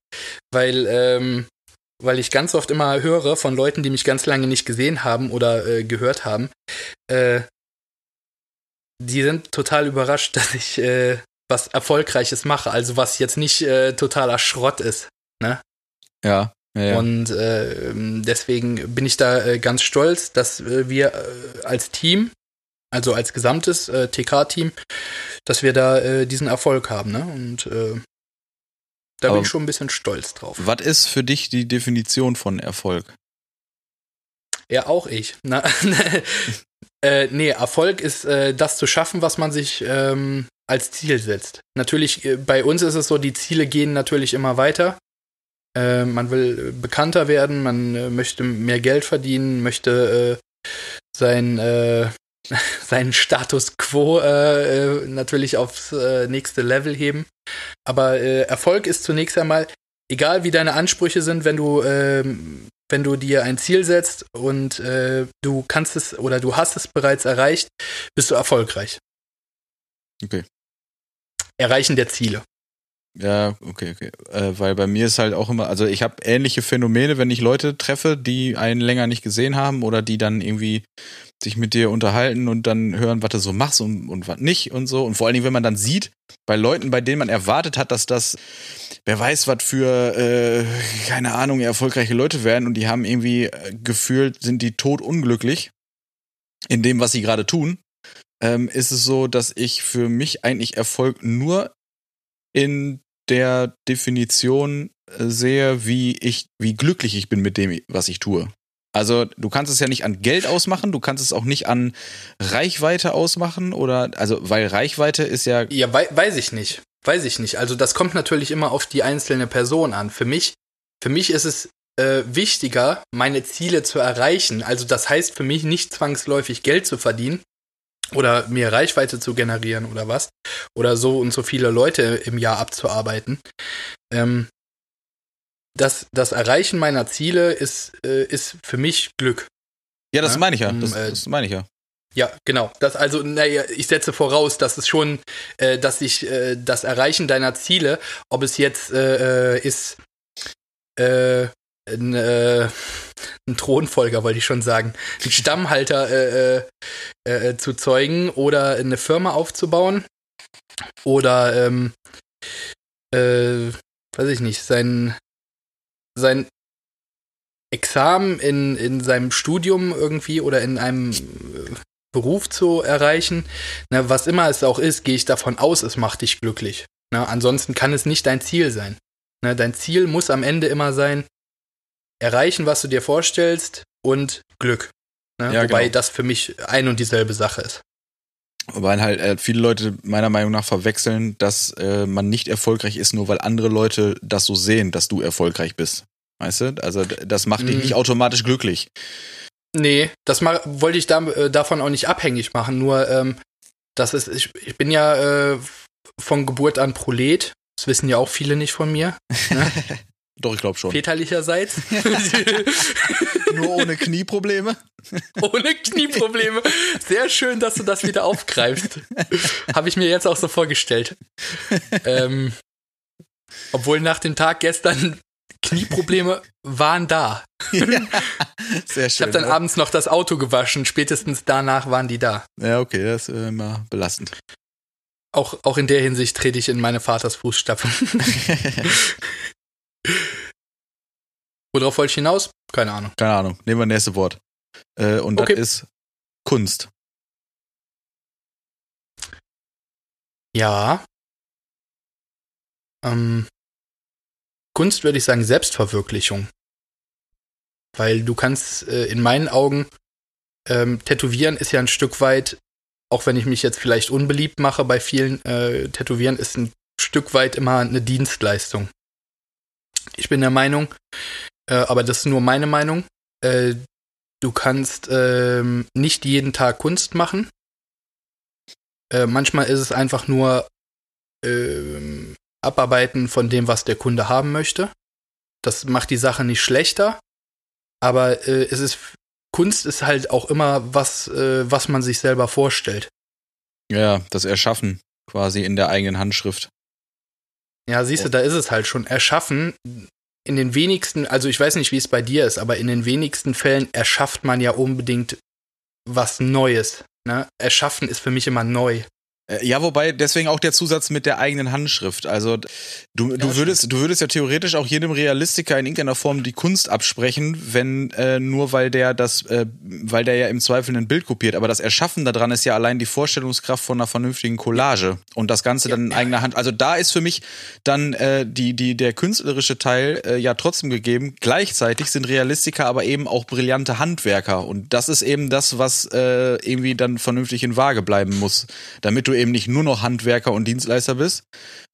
weil, ähm, weil ich ganz oft immer höre von Leuten, die mich ganz lange nicht gesehen haben oder äh, gehört haben, äh, die sind total überrascht, dass ich äh, was Erfolgreiches mache, also was jetzt nicht totaler Schrott ist. Ne? Ja. Ja. Und äh, deswegen bin ich da äh, ganz stolz, dass äh, wir als Team, also als gesamtes äh, TK-Team, dass wir da äh, diesen Erfolg haben. Ne? Und da Aber bin ich schon ein bisschen stolz drauf. Was ist für dich die Definition von Erfolg? Ja, auch ich. Na, äh, nee, Erfolg ist äh, das zu schaffen, was man sich ähm, als Ziel setzt. Natürlich, äh, bei uns ist es so, die Ziele gehen natürlich immer weiter. Äh, man will bekannter werden, man äh, möchte mehr Geld verdienen, möchte äh, sein, seinen Status quo natürlich aufs nächste Level heben. Aber Erfolg ist zunächst einmal, egal wie deine Ansprüche sind, wenn du ähm, wenn du dir ein Ziel setzt und äh, du kannst es oder du hast es bereits erreicht, bist du erfolgreich. Okay. Erreichen der Ziele. Ja, okay, okay. Äh, weil bei mir ist halt auch immer, also ich habe ähnliche Phänomene, wenn ich Leute treffe, die einen länger nicht gesehen haben oder die dann irgendwie sich mit dir unterhalten und dann hören, was du so machst und, und was nicht und so. Und vor allen Dingen, wenn man dann sieht, bei Leuten, bei denen man erwartet hat, dass das, wer weiß, was für, äh, keine Ahnung, erfolgreiche Leute werden und die haben irgendwie äh, gefühlt, sind die tot unglücklich in dem, was sie gerade tun, ähm, ist es so, dass ich für mich eigentlich Erfolg nur in der Definition äh, sehe, wie ich, wie glücklich ich bin mit dem, was ich tue. Also du kannst es ja nicht an Geld ausmachen, du kannst es auch nicht an Reichweite ausmachen oder also weil Reichweite ist ja ja wei weiß ich nicht, weiß ich nicht. Also das kommt natürlich immer auf die einzelne Person an. Für mich, für mich ist es äh, wichtiger, meine Ziele zu erreichen. Also das heißt für mich nicht zwangsläufig Geld zu verdienen, oder mehr Reichweite zu generieren oder was. Oder so und so viele Leute im Jahr abzuarbeiten. Ähm, das, das Erreichen meiner Ziele ist, äh, ist für mich Glück. Ja, das ja? meine ich ja. Das, äh, das meine ich ja. Ja, genau. Das also, naja, ich setze voraus, dass es schon, äh, dass ich äh, das Erreichen deiner Ziele, ob es jetzt äh, äh ist, äh, ein, äh, ein Thronfolger, wollte ich schon sagen, einen Stammhalter äh, äh, äh, zu zeugen oder eine Firma aufzubauen oder ähm, äh, weiß ich nicht, sein sein Examen in, in seinem Studium irgendwie oder in einem äh, Beruf zu erreichen, na, was immer es auch ist, gehe ich davon aus, es macht dich glücklich. Na, ansonsten kann es nicht dein Ziel sein. Na, dein Ziel muss am Ende immer sein, erreichen, was du dir vorstellst und Glück. Ne? Ja, Wobei genau. das für mich ein und dieselbe Sache ist. Wobei halt äh, viele Leute meiner Meinung nach verwechseln, dass äh, man nicht erfolgreich ist, nur weil andere Leute das so sehen, dass du erfolgreich bist. Weißt du? Also das macht dich mhm. nicht automatisch glücklich. Nee, das wollte ich da, äh, davon auch nicht abhängig machen. Nur, ähm, das ist, ich, ich bin ja äh, von Geburt an Prolet. Das wissen ja auch viele nicht von mir. Ne? Doch, ich glaube schon. Väterlicherseits. Nur ohne Knieprobleme. ohne Knieprobleme. Sehr schön, dass du das wieder aufgreifst. Habe ich mir jetzt auch so vorgestellt. Ähm, obwohl nach dem Tag gestern Knieprobleme waren da. Ja, sehr schön. Ich habe dann ja. abends noch das Auto gewaschen. Spätestens danach waren die da. Ja, okay, das ist immer belastend. Auch, auch in der Hinsicht trete ich in meine Vaters Fußstapfen. Worauf wollte ich hinaus? Keine Ahnung. Keine Ahnung. Nehmen wir das nächste Wort. Äh, und okay. das ist Kunst. Ja. Ähm, Kunst würde ich sagen Selbstverwirklichung. Weil du kannst äh, in meinen Augen ähm, tätowieren ist ja ein Stück weit, auch wenn ich mich jetzt vielleicht unbeliebt mache bei vielen, äh, tätowieren ist ein Stück weit immer eine Dienstleistung. Ich bin der Meinung, äh, aber das ist nur meine Meinung, äh, du kannst äh, nicht jeden Tag Kunst machen. Äh, manchmal ist es einfach nur ähm, Abarbeiten von dem, was der Kunde haben möchte. Das macht die Sache nicht schlechter, aber äh, es ist Kunst ist halt auch immer was, äh, was man sich selber vorstellt. Ja, das Erschaffen quasi in der eigenen Handschrift. Ja, siehst du, da ist es halt schon. Erschaffen, in den wenigsten, also ich weiß nicht, wie es bei dir ist, aber in den wenigsten Fällen erschafft man ja unbedingt was Neues. Ne? Erschaffen ist für mich immer neu. Äh, ja, wobei deswegen auch der Zusatz mit der eigenen Handschrift. Also du, du würdest, du würdest ja theoretisch auch jedem Realistiker in irgendeiner Form die Kunst absprechen, wenn äh, nur weil der das, äh, weil der ja im Zweifel ein Bild kopiert. Aber das Erschaffen daran ist ja allein die Vorstellungskraft von einer vernünftigen Collage und das Ganze dann in eigener Hand. Also da ist für mich dann äh, die, die, der künstlerische Teil äh, ja trotzdem gegeben. Gleichzeitig sind Realistiker aber eben auch brillante Handwerker und das ist eben das, was äh, irgendwie dann vernünftig in Waage bleiben muss, damit du eben nicht nur noch Handwerker und Dienstleister bist,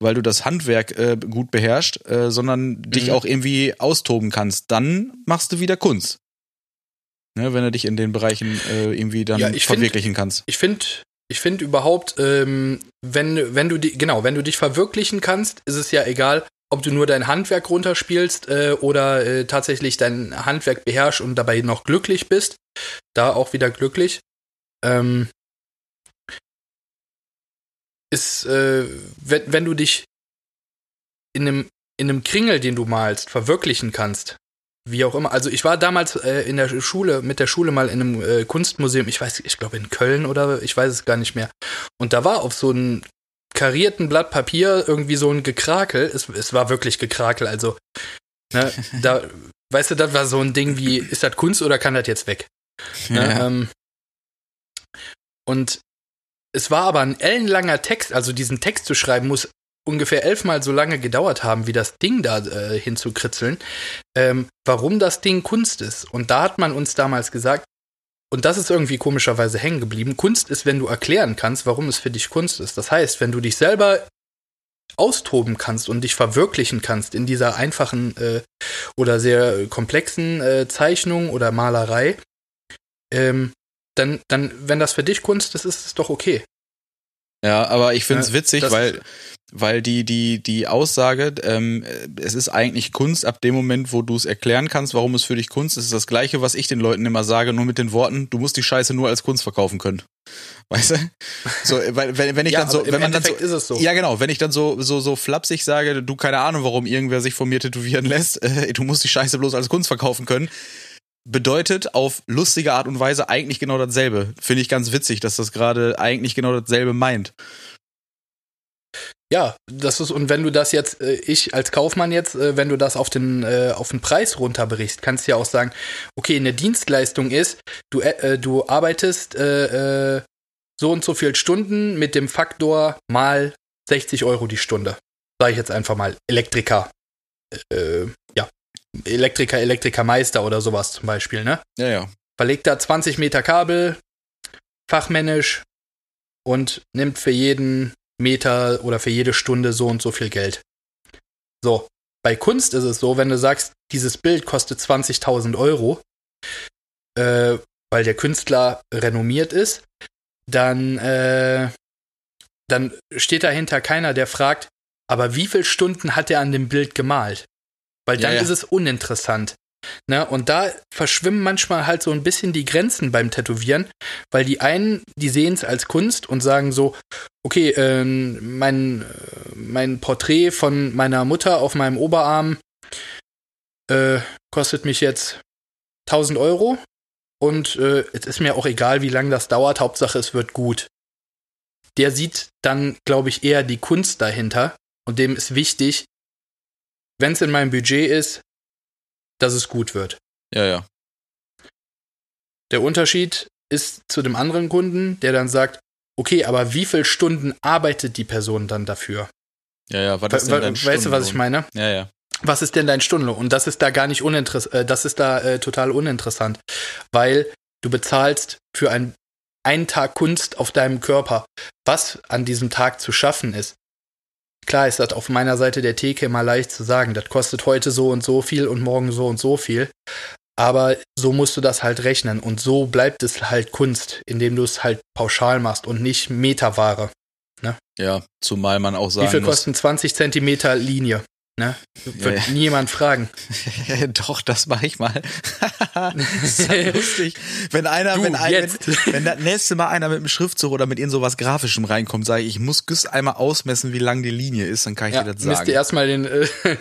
weil du das Handwerk äh, gut beherrschst, äh, sondern mhm. dich auch irgendwie austoben kannst. Dann machst du wieder Kunst. Ne, wenn du dich in den Bereichen äh, irgendwie dann ja, verwirklichen find, kannst. Ich finde, ich finde überhaupt, ähm, wenn, wenn du die, genau, wenn du dich verwirklichen kannst, ist es ja egal, ob du nur dein Handwerk runterspielst äh, oder äh, tatsächlich dein Handwerk beherrschst und dabei noch glücklich bist. Da auch wieder glücklich. Ähm, ist, äh, wenn, wenn du dich in einem, in einem Kringel, den du malst, verwirklichen kannst, wie auch immer. Also ich war damals äh, in der Schule, mit der Schule mal in einem äh, Kunstmuseum, ich weiß, ich glaube in Köln oder ich weiß es gar nicht mehr. Und da war auf so einem karierten Blatt Papier irgendwie so ein Gekrakel. Es, es war wirklich Gekrakel, also ne, da, weißt du, das war so ein Ding wie, ist das Kunst oder kann das jetzt weg? Ne, ja. ähm, und es war aber ein ellenlanger Text, also diesen Text zu schreiben muss ungefähr elfmal so lange gedauert haben, wie das Ding da äh, hinzukritzeln, ähm, warum das Ding Kunst ist. Und da hat man uns damals gesagt, und das ist irgendwie komischerweise hängen geblieben, Kunst ist, wenn du erklären kannst, warum es für dich Kunst ist. Das heißt, wenn du dich selber austoben kannst und dich verwirklichen kannst in dieser einfachen äh, oder sehr komplexen äh, Zeichnung oder Malerei, ähm, dann, dann, wenn das für dich Kunst ist, ist es doch okay. Ja, aber ich finde es ja, witzig, weil, weil die, die, die Aussage, ähm, es ist eigentlich Kunst ab dem Moment, wo du es erklären kannst, warum es für dich Kunst ist, ist das gleiche, was ich den Leuten immer sage, nur mit den Worten, du musst die Scheiße nur als Kunst verkaufen können. Weißt du? So, weil, wenn, wenn ich ja, dann so, wenn man dann so, so, Ja, genau, wenn ich dann so, so, so flapsig sage, du keine Ahnung, warum irgendwer sich von mir tätowieren lässt, äh, du musst die Scheiße bloß als Kunst verkaufen können, bedeutet auf lustige Art und Weise eigentlich genau dasselbe. Finde ich ganz witzig, dass das gerade eigentlich genau dasselbe meint. Ja, das ist, und wenn du das jetzt, äh, ich als Kaufmann jetzt, äh, wenn du das auf den, äh, auf den Preis runterbrichst, kannst du ja auch sagen, okay, eine Dienstleistung ist, du, du arbeitest so und so viel Stunden mit dem Faktor mal 60 Euro die Stunde. Sag ich jetzt einfach mal, Elektriker. Elektriker, Elektrikermeister oder sowas zum Beispiel, ne? Ja, ja. Verlegt da 20 Meter Kabel, fachmännisch und nimmt für jeden Meter oder für jede Stunde so und so viel Geld. So, bei Kunst ist es so, wenn du sagst, dieses Bild kostet 20.000 Euro, äh, weil der Künstler renommiert ist, dann, äh, dann steht dahinter keiner, der fragt, aber wie viele Stunden hat er an dem Bild gemalt? Weil dann ja, ja. ist es uninteressant. Ne? Und da verschwimmen manchmal halt so ein bisschen die Grenzen beim Tätowieren, weil die einen, die sehen es als Kunst und sagen so, okay, äh, mein, mein Porträt von meiner Mutter auf meinem Oberarm äh, kostet mich jetzt 1000 Euro und äh, es ist mir auch egal, wie lange das dauert, Hauptsache es wird gut. Der sieht dann, glaube ich, eher die Kunst dahinter und dem ist wichtig, wenn es in meinem Budget ist, dass es gut wird. Ja, ja. Der Unterschied ist zu dem anderen Kunden, der dann sagt, okay, aber wie viele Stunden arbeitet die Person dann dafür? Ja, ja, was ist denn dein Weißt du, was ich meine? Ja, ja. Was ist denn dein Stundenlohn? Und das ist da gar nicht uninteressant, äh, das ist da äh, total uninteressant, weil du bezahlst für ein, einen Tag Kunst auf deinem Körper, was an diesem Tag zu schaffen ist. Klar ist das auf meiner Seite der Theke immer leicht zu sagen, das kostet heute so und so viel und morgen so und so viel. Aber so musst du das halt rechnen und so bleibt es halt Kunst, indem du es halt pauschal machst und nicht Meterware. Ne? Ja, zumal man auch sagen Wie viel kosten 20 Zentimeter Linie? Ne? Wird ja, ja. niemand fragen. Doch, das mache ich mal. das ist halt lustig. Wenn einer, du, wenn, ein, wenn, wenn das nächste Mal einer mit einem Schriftzug oder mit irgend sowas Grafischem reinkommt, sage ich, ich muss Güss einmal ausmessen, wie lang die Linie ist, dann kann ich ja, dir das sagen. Müsst ihr erstmal den, äh,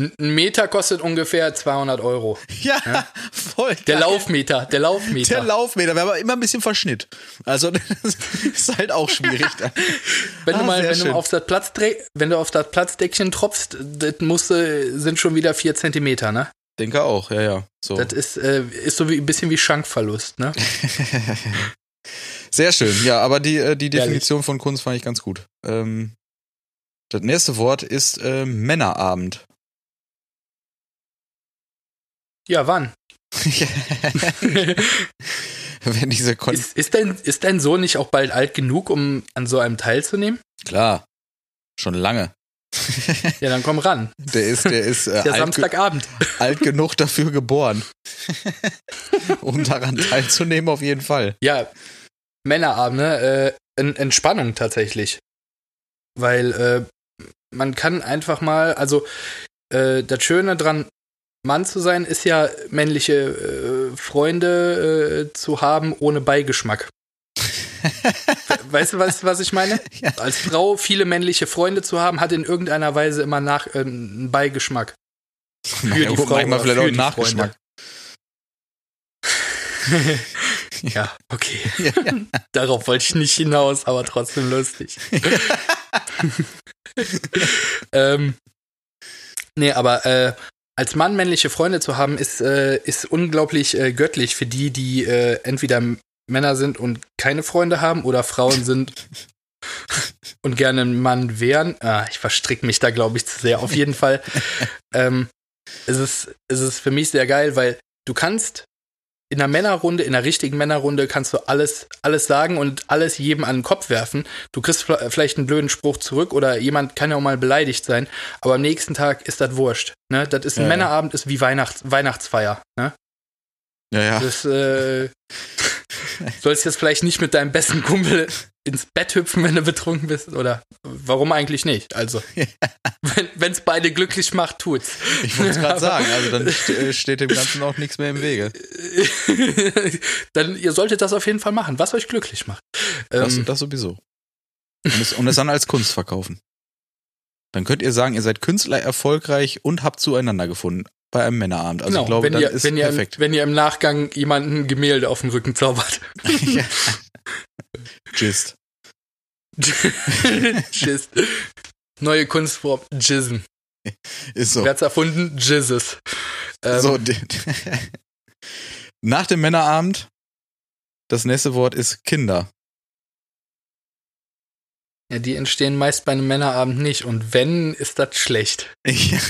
ein Meter kostet ungefähr 200 Euro. Ja, ja? Voll der Laufmeter, der Laufmeter. Der Laufmeter, wäre aber immer ein bisschen Verschnitt. Also das ist halt auch schwierig. Wenn ah, du mal, wenn du auf das Platz, wenn du auf das Platzdeckchen tropfst, das muss, sind schon wieder vier Zentimeter, ne? Denke auch, ja, ja. So. Das ist, äh, ist so wie, ein bisschen wie Schankverlust, ne? Sehr schön, ja, aber die, äh, die Definition Ehrlich. von Kunst fand ich ganz gut. Ähm, das nächste Wort ist äh, Männerabend. Ja, wann? Wenn diese Kon ist, ist, dein, ist dein Sohn nicht auch bald alt genug, um an so einem teilzunehmen? Klar, schon lange. ja, dann komm ran. Der ist, der ist äh, der alt, Samstagabend. alt genug dafür geboren, um daran teilzunehmen auf jeden Fall. Ja, Männerabend, ne? Äh, Entspannung tatsächlich, weil äh, man kann einfach mal, also äh, das Schöne dran Mann zu sein, ist ja männliche äh, Freunde äh, zu haben ohne Beigeschmack. weißt du, was, was ich meine? Ja. Als Frau viele männliche Freunde zu haben, hat in irgendeiner Weise immer nach, äh, einen Beigeschmack. Für naja, die Frau manchmal vielleicht auch einen Nachgeschmack. ja, okay. Ja. Darauf wollte ich nicht hinaus, aber trotzdem lustig. ähm, nee, aber äh, als Mann männliche Freunde zu haben, ist, äh, ist unglaublich äh, göttlich für die, die äh, entweder Männer sind und keine Freunde haben oder Frauen sind und gerne ein Mann wären. Ah, ich verstricke mich da, glaube ich, zu sehr. Auf jeden Fall ähm, ist es, ist es für mich sehr geil, weil du kannst in einer Männerrunde, in einer richtigen Männerrunde kannst du alles, alles sagen und alles jedem an den Kopf werfen. Du kriegst vielleicht einen blöden Spruch zurück oder jemand kann ja auch mal beleidigt sein, aber am nächsten Tag ist das wurscht. Ne? Das ist ein ja, Männerabend, ist wie Weihnachts Weihnachtsfeier. Ne? Ja, ja. Das äh, sollst jetzt vielleicht nicht mit deinem besten Kumpel ins Bett hüpfen, wenn du betrunken bist, oder warum eigentlich nicht? Also, wenn es beide glücklich macht, tut's. Ich wollte es gerade sagen, also dann äh, steht dem Ganzen auch nichts mehr im Wege. dann, ihr solltet das auf jeden Fall machen, was euch glücklich macht. Das, ähm, das sowieso. Und es, und es dann als Kunst verkaufen. Dann könnt ihr sagen, ihr seid Künstler erfolgreich und habt zueinander gefunden bei einem Männerabend. Also genau, ich glaube, wenn ihr, ist wenn ihr, perfekt. Wenn ihr im Nachgang jemanden Gemälde auf den Rücken zaubert. ja. Gist. Gist. Neue Kunstform, Jizzen. Ist so. Wer hat's erfunden? Jizzes. Ähm, so, nach dem Männerabend, das nächste Wort ist Kinder. Ja, die entstehen meist bei einem Männerabend nicht. Und wenn, ist das schlecht. Ja.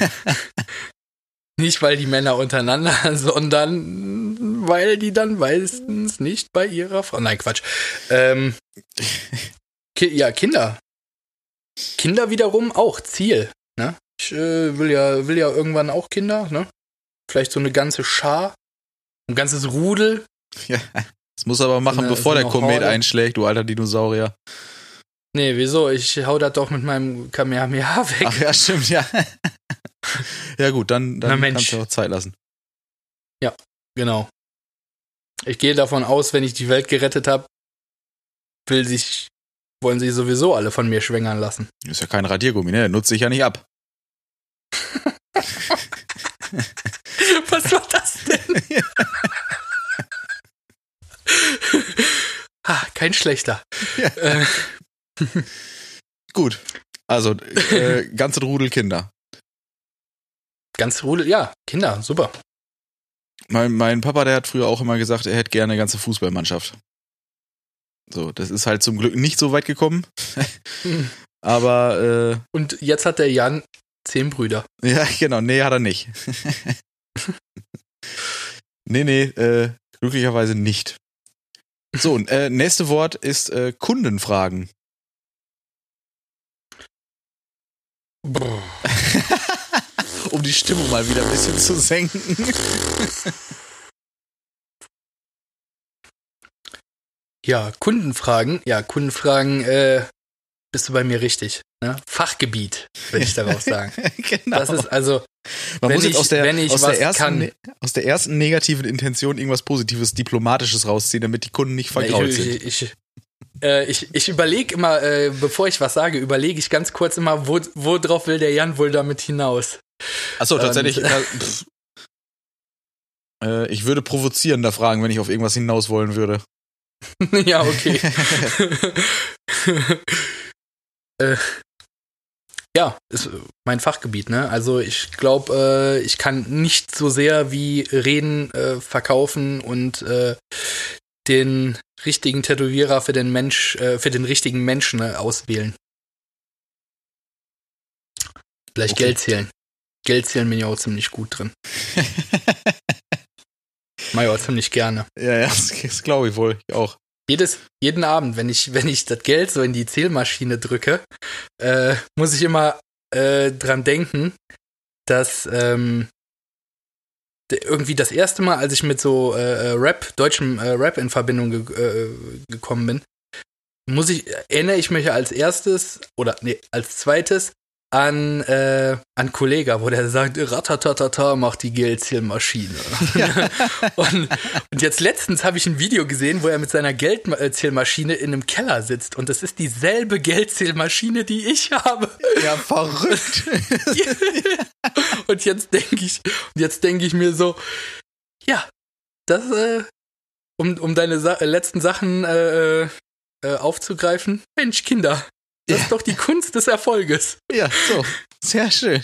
Nicht, weil die Männer untereinander, sondern weil die dann meistens nicht bei ihrer Frau. Nein, Quatsch. Ähm, ki ja, Kinder. Kinder wiederum auch Ziel. Ne? Ich äh, will ja, will ja irgendwann auch Kinder, ne? Vielleicht so eine ganze Schar, ein ganzes Rudel. Ja, das muss aber machen, so eine, bevor so der Komet Horde. einschlägt, du alter Dinosaurier. Nee, wieso? Ich hau das doch mit meinem Kamehameha weg. Ach ja, stimmt, ja. ja gut, dann, dann kannst du auch Zeit lassen. Ja, genau. Ich gehe davon aus, wenn ich die Welt gerettet habe, will sich, wollen sie sowieso alle von mir schwängern lassen. Ist ja kein Radiergummi, ne? Nutze ich ja nicht ab. Was war das denn? ah, kein schlechter. Ja. Äh. Gut. Also, äh, ganze Rudel Kinder. Ganz Rudel, ja, Kinder, super. Mein, mein Papa, der hat früher auch immer gesagt, er hätte gerne eine ganze Fußballmannschaft. So, das ist halt zum Glück nicht so weit gekommen. Aber äh, Und jetzt hat der Jan zehn Brüder. Ja, genau, nee, hat er nicht. nee, nee, äh, glücklicherweise nicht. So, äh, nächste Wort ist äh, Kundenfragen. Um die Stimmung mal wieder ein bisschen zu senken. Ja, Kundenfragen. Ja, Kundenfragen, äh, bist du bei mir richtig. Ne? Fachgebiet, würde ich darauf sagen. genau. Das ist also. Man muss jetzt aus der, aus, der ersten, kann, aus der ersten negativen Intention irgendwas Positives, Diplomatisches rausziehen, damit die Kunden nicht vergrault ich, sind. Ich, ich, äh, ich, ich überlege immer, äh, bevor ich was sage, überlege ich ganz kurz immer, wo, wo drauf will der Jan wohl damit hinaus. Achso, tatsächlich. Und, äh, Äh, ich würde provozierender fragen, wenn ich auf irgendwas hinaus wollen würde. ja, okay. äh, ja, ist mein Fachgebiet, ne? Also ich glaube, äh, ich kann nicht so sehr wie reden, äh, verkaufen und äh, den richtigen Tätowierer für den Mensch, äh, für den richtigen Menschen äh, auswählen. Vielleicht okay. Geld zählen. Geld zählen bin ich auch ziemlich gut drin. Mach ich auch ziemlich gerne. Ja, ja, das, das glaube ich wohl. Ich auch. Jedes, jeden Abend, wenn ich, wenn ich das Geld so in die Zählmaschine drücke, äh, muss ich immer äh, dran denken, dass ähm, irgendwie das erste Mal, als ich mit so äh, äh Rap, deutschem äh, Rap in Verbindung ge äh, gekommen bin, muss ich, erinnere ich mich als erstes oder nee, als zweites an, äh, an Kollega, wo der sagt, ratatatata macht die Geldzählmaschine. Ja. und, und jetzt letztens habe ich ein Video gesehen, wo er mit seiner Geldzählmaschine in einem Keller sitzt und das ist dieselbe Geldzählmaschine, die ich habe. Ja, verrückt. und jetzt denke ich, und jetzt denke ich mir so, ja, das, äh, um, um deine Sa letzten Sachen äh, äh, aufzugreifen, Mensch, Kinder, das ist doch die Kunst des Erfolges. Ja, so. Sehr schön.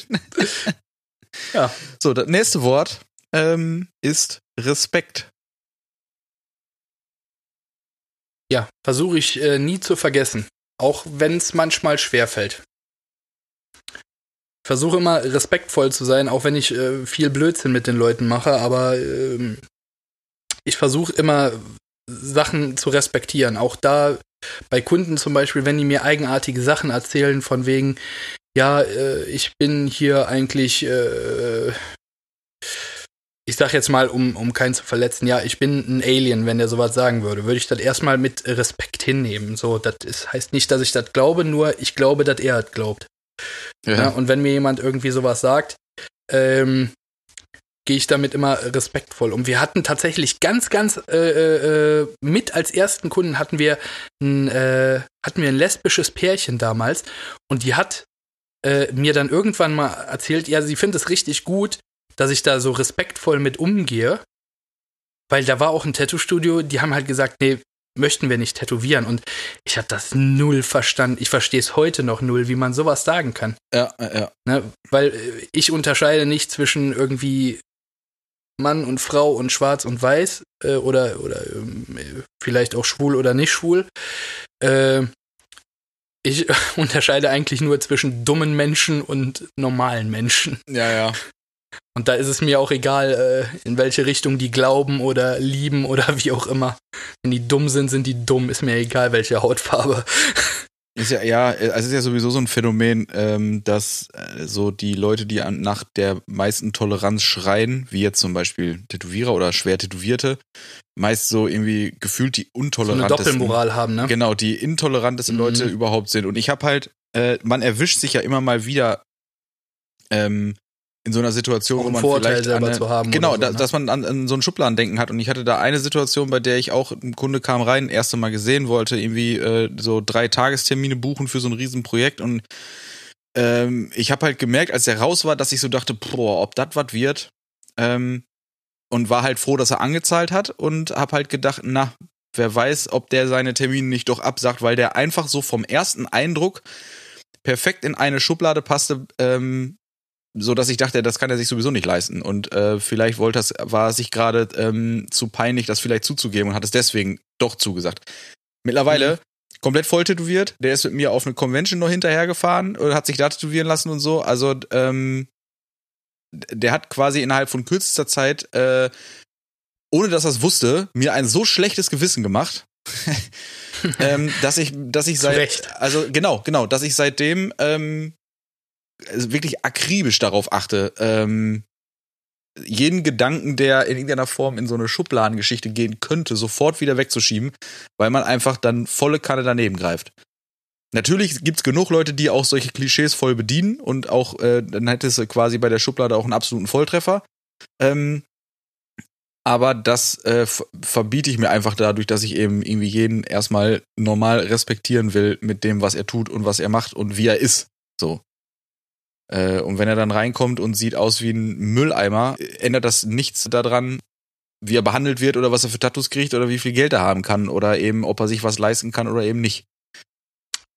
ja. So, das nächste Wort ähm, ist Respekt. Ja, versuche ich äh, nie zu vergessen. Auch wenn es manchmal schwer fällt. Versuche immer respektvoll zu sein, auch wenn ich äh, viel Blödsinn mit den Leuten mache, aber äh, ich versuche immer Sachen zu respektieren. Auch da bei Kunden zum Beispiel, wenn die mir eigenartige Sachen erzählen, von wegen, ja, äh, ich bin hier eigentlich, äh, ich sag jetzt mal, um, um keinen zu verletzen, ja, ich bin ein Alien, wenn der sowas sagen würde, würde ich das erstmal mit Respekt hinnehmen. So, das ist, heißt nicht, dass ich das glaube, nur ich glaube, dass er das glaubt. Ja. ja. und wenn mir jemand irgendwie sowas sagt, ähm, gehe ich damit immer respektvoll um. Wir hatten tatsächlich ganz, ganz äh, äh, mit als ersten Kunden hatten wir ein, äh, hatten wir ein lesbisches Pärchen damals und die hat äh, mir dann irgendwann mal erzählt, ja, sie findet es richtig gut, dass ich da so respektvoll mit umgehe, weil da war auch ein Tattoo-Studio, die haben halt gesagt, nee, möchten wir nicht tätowieren. Und ich habe das null verstanden. Ich verstehe es heute noch null, wie man sowas sagen kann. Ja, ja. Ne? Weil äh, ich unterscheide nicht zwischen irgendwie Mann und Frau und schwarz und weiß äh, oder, oder äh, vielleicht auch schwul oder nicht schwul. Äh, ich unterscheide eigentlich nur zwischen dummen Menschen und normalen Menschen. Ja, ja. Und da ist es mir auch egal, äh, in welche Richtung die glauben oder lieben oder wie auch immer. Wenn die dumm sind, sind die dumm. Ist mir egal, welche Hautfarbe. Ist ja, ja, also es ist ja sowieso so ein Phänomen, ähm, dass äh, so die Leute, die an, nach der meisten Toleranz schreien, wie jetzt zum Beispiel Tätowierer oder schwer Tätowierte, meist so irgendwie gefühlt die untolerantesten. So eine Doppelmoral haben, ne? Genau, die intolerantesten mhm. Leute überhaupt sind. Und ich habe halt, äh, man erwischt sich ja immer mal wieder ähm, in so einer Situation, wo man Vorteil vielleicht selber eine, zu haben genau, so, ne? dass man an, an so ein Schubladendenken hat. Und ich hatte da eine Situation, bei der ich auch ein Kunde kam rein, erste Mal gesehen wollte, irgendwie äh, so drei Tagestermine buchen für so ein Riesenprojekt. Und ähm, ich habe halt gemerkt, als er raus war, dass ich so dachte, boah, ob das was wird. Ähm, und war halt froh, dass er angezahlt hat und habe halt gedacht, na, wer weiß, ob der seine Termine nicht doch absagt, weil der einfach so vom ersten Eindruck perfekt in eine Schublade passte, ähm, so dass ich dachte, das kann er sich sowieso nicht leisten. Und äh, vielleicht wollte das, war es sich gerade ähm, zu peinlich, das vielleicht zuzugeben und hat es deswegen doch zugesagt. Mittlerweile mhm. komplett voll tätowiert. Der ist mit mir auf eine Convention noch hinterhergefahren und hat sich da tätowieren lassen und so. Also ähm, der hat quasi innerhalb von kürzester Zeit, äh, ohne dass er es wusste, mir ein so schlechtes Gewissen gemacht. ähm, dass ich, dass ich seit, also genau, genau, dass ich seitdem ähm, wirklich akribisch darauf achte, ähm, jeden Gedanken, der in irgendeiner Form in so eine Schubladengeschichte gehen könnte, sofort wieder wegzuschieben, weil man einfach dann volle Kanne daneben greift. Natürlich gibt's genug Leute, die auch solche Klischees voll bedienen und auch, äh, dann hättest du quasi bei der Schublade auch einen absoluten Volltreffer. Ähm, aber das äh, verbiete ich mir einfach dadurch, dass ich eben irgendwie jeden erstmal normal respektieren will mit dem, was er tut und was er macht und wie er ist. So. Äh, und wenn er dann reinkommt und sieht aus wie ein Mülleimer, ändert das nichts daran, wie er behandelt wird oder was er für Tattoos kriegt oder wie viel Geld er haben kann oder eben, ob er sich was leisten kann oder eben nicht.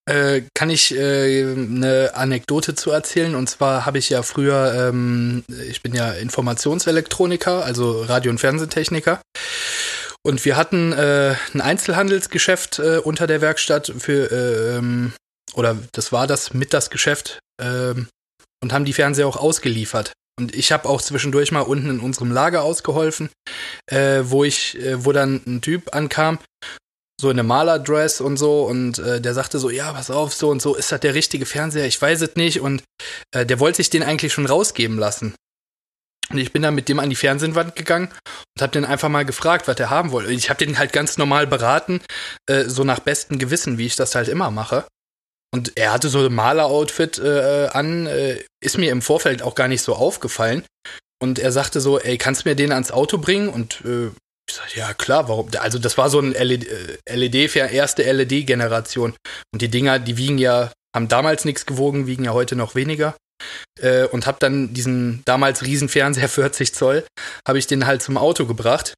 Äh, kann ich äh, eine Anekdote zu erzählen? Und zwar habe ich ja früher, ähm, ich bin ja Informationselektroniker, also Radio- und Fernsehtechniker. Und wir hatten äh, ein Einzelhandelsgeschäft äh, unter der Werkstatt für, äh, ähm, oder das war das mit das Geschäft ähm, und haben die Fernseher auch ausgeliefert. Und ich habe auch zwischendurch mal unten in unserem Lager ausgeholfen, äh, wo ich, äh, wo dann ein Typ ankam so in einem Malerdress und so und äh, der sagte so, ja, pass auf, so und so, ist das der richtige Fernseher? Ich weiß es nicht und äh, der wollte sich den eigentlich schon rausgeben lassen. Und ich bin dann mit dem an die Fernsehwand gegangen und habe den einfach mal gefragt, was er haben wollte. Ich habe den halt ganz normal beraten, äh, so nach bestem Gewissen, wie ich das halt immer mache. Und er hatte so ein Maler-Outfit äh, an, äh, ist mir im Vorfeld auch gar nicht so aufgefallen. Und er sagte so, ey, kannst du mir den ans Auto bringen? Und äh, ich sag, ja klar, warum? Also das war so ein LED, LED erste LED-Generation. Und die Dinger, die wiegen ja, haben damals nichts gewogen, wiegen ja heute noch weniger. Äh, und hab dann diesen damals riesen Fernseher 40 Zoll, habe ich den halt zum Auto gebracht.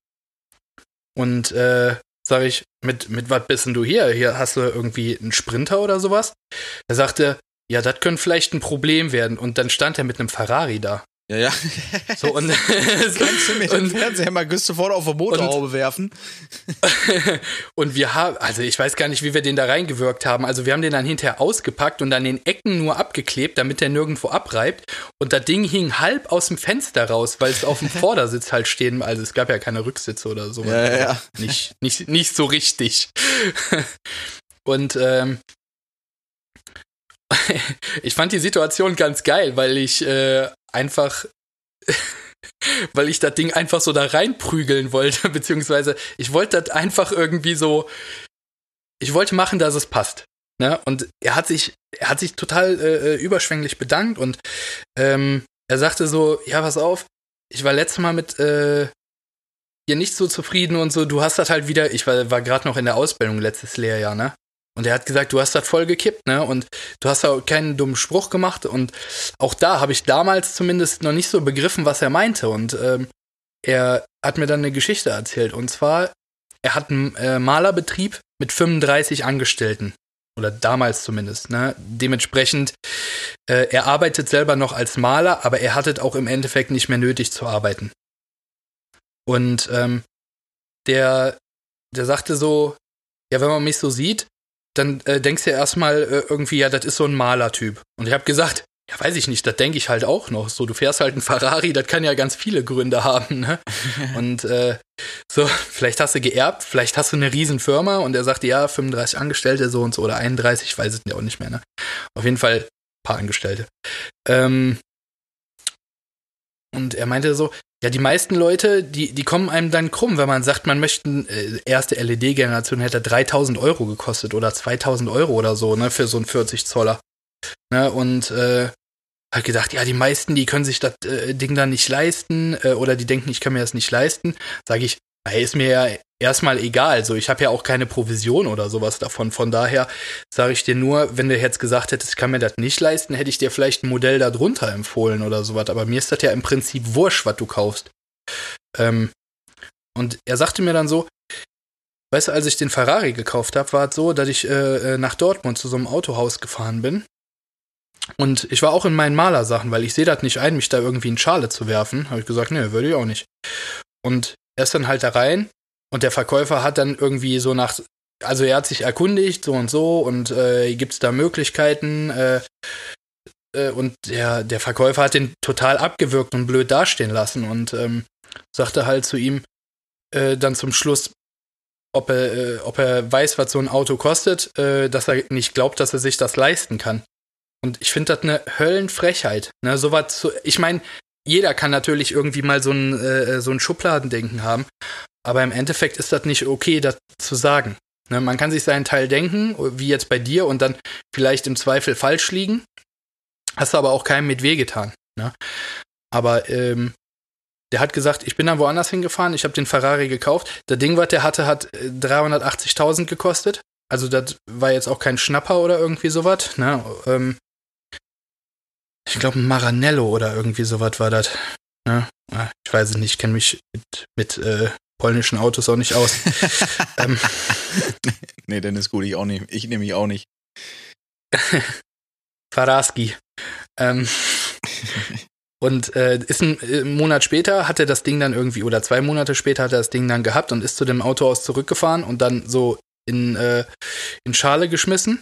Und äh, sag ich, mit, mit was bist denn du hier? Hier hast du irgendwie einen Sprinter oder sowas? Er sagte, ja, das könnte vielleicht ein Problem werden. Und dann stand er mit einem Ferrari da. Ja, ja. So, und kannst du mir den Fernseher mal sofort auf der Motorhaube werfen. und wir haben, also ich weiß gar nicht, wie wir den da reingewirkt haben. Also wir haben den dann hinterher ausgepackt und an den Ecken nur abgeklebt, damit der nirgendwo abreibt. Und das Ding hing halb aus dem Fenster raus, weil es auf dem Vordersitz halt stehen, also es gab ja keine Rücksitze oder so. Ja, ja, ja. Nicht, nicht, nicht so richtig. und ähm, ich fand die Situation ganz geil, weil ich äh, einfach, weil ich das Ding einfach so da reinprügeln wollte, beziehungsweise ich wollte das einfach irgendwie so, ich wollte machen, dass es passt. Ne? Und er hat sich, er hat sich total äh, äh, überschwänglich bedankt und ähm, er sagte so, ja, pass auf, ich war letztes Mal mit äh, ihr nicht so zufrieden und so, du hast das halt wieder, ich war, war gerade noch in der Ausbildung letztes Lehrjahr, ne? Und er hat gesagt, du hast das voll gekippt, ne? Und du hast auch keinen dummen Spruch gemacht. Und auch da habe ich damals zumindest noch nicht so begriffen, was er meinte. Und ähm, er hat mir dann eine Geschichte erzählt. Und zwar, er hat einen äh, Malerbetrieb mit 35 Angestellten. Oder damals zumindest, ne? Dementsprechend, äh, er arbeitet selber noch als Maler, aber er hat es auch im Endeffekt nicht mehr nötig zu arbeiten. Und ähm, der, der sagte so, ja, wenn man mich so sieht, dann äh, denkst du ja erstmal äh, irgendwie, ja, das ist so ein Malertyp. Und ich habe gesagt, ja, weiß ich nicht, das denke ich halt auch noch. So, du fährst halt einen Ferrari, das kann ja ganz viele Gründe haben, ne? und äh, so, vielleicht hast du geerbt, vielleicht hast du eine Riesenfirma und er sagt, ja, 35 Angestellte so und so oder 31, ich weiß es ja auch nicht mehr, ne? Auf jeden Fall ein paar Angestellte. Ähm, und er meinte so, ja, die meisten Leute, die, die kommen einem dann krumm, wenn man sagt, man möchte, äh, erste LED-Generation hätte 3000 Euro gekostet oder 2000 Euro oder so, ne, für so einen 40 Zoller. Ne, und, äh, hat gedacht, ja, die meisten, die können sich das äh, Ding dann nicht leisten, äh, oder die denken, ich kann mir das nicht leisten. Sage ich, hey, ist mir ja erstmal egal. So, ich habe ja auch keine Provision oder sowas davon. Von daher sage ich dir nur, wenn du jetzt gesagt hättest, ich kann mir das nicht leisten, hätte ich dir vielleicht ein Modell da drunter empfohlen oder sowas. Aber mir ist das ja im Prinzip wurscht, was du kaufst. Ähm, und er sagte mir dann so, weißt du, als ich den Ferrari gekauft habe, war es so, dass ich äh, äh, nach Dortmund zu so einem Autohaus gefahren bin. Und ich war auch in meinen Malersachen, weil ich sehe das nicht ein, mich da irgendwie in Schale zu werfen. Habe ich gesagt, nee, würde ich auch nicht. Und er ist dann halt da rein und der Verkäufer hat dann irgendwie so nach, also er hat sich erkundigt, so und so, und äh, gibt es da Möglichkeiten, äh, äh, und der, der Verkäufer hat den total abgewürgt und blöd dastehen lassen und ähm, sagte halt zu ihm äh, dann zum Schluss, ob er, äh, ob er weiß, was so ein Auto kostet, äh, dass er nicht glaubt, dass er sich das leisten kann. Und ich finde das eine Höllenfrechheit. Ne? So was zu, ich meine, jeder kann natürlich irgendwie mal so ein, äh, so ein Schubladendenken haben, aber im Endeffekt ist das nicht okay, das zu sagen. Ne, man kann sich seinen Teil denken, wie jetzt bei dir, und dann vielleicht im Zweifel falsch liegen. Hast aber auch keinem mit weh getan. Ne? Aber ähm, der hat gesagt, ich bin dann woanders hingefahren, ich habe den Ferrari gekauft. Das Ding, was der hatte, hat 380.000 äh, gekostet. Also das war jetzt auch kein Schnapper oder irgendwie sowas. Ne? Ähm, ich glaube, ein Maranello oder irgendwie sowas war das. Ja, ah, ich weiß es nicht, ich kenne mich mit, mit äh, polnischen Autos auch nicht aus. ähm, nee, dann ist gut, ich auch nicht. Ich nehme mich auch nicht. Faraski. Ähm, und äh, ist ein, äh, Monat später hat er das Ding dann irgendwie, oder zwei Monate später hat er das Ding dann gehabt und ist zu dem Autohaus zurückgefahren und dann so in, äh, in Schale geschmissen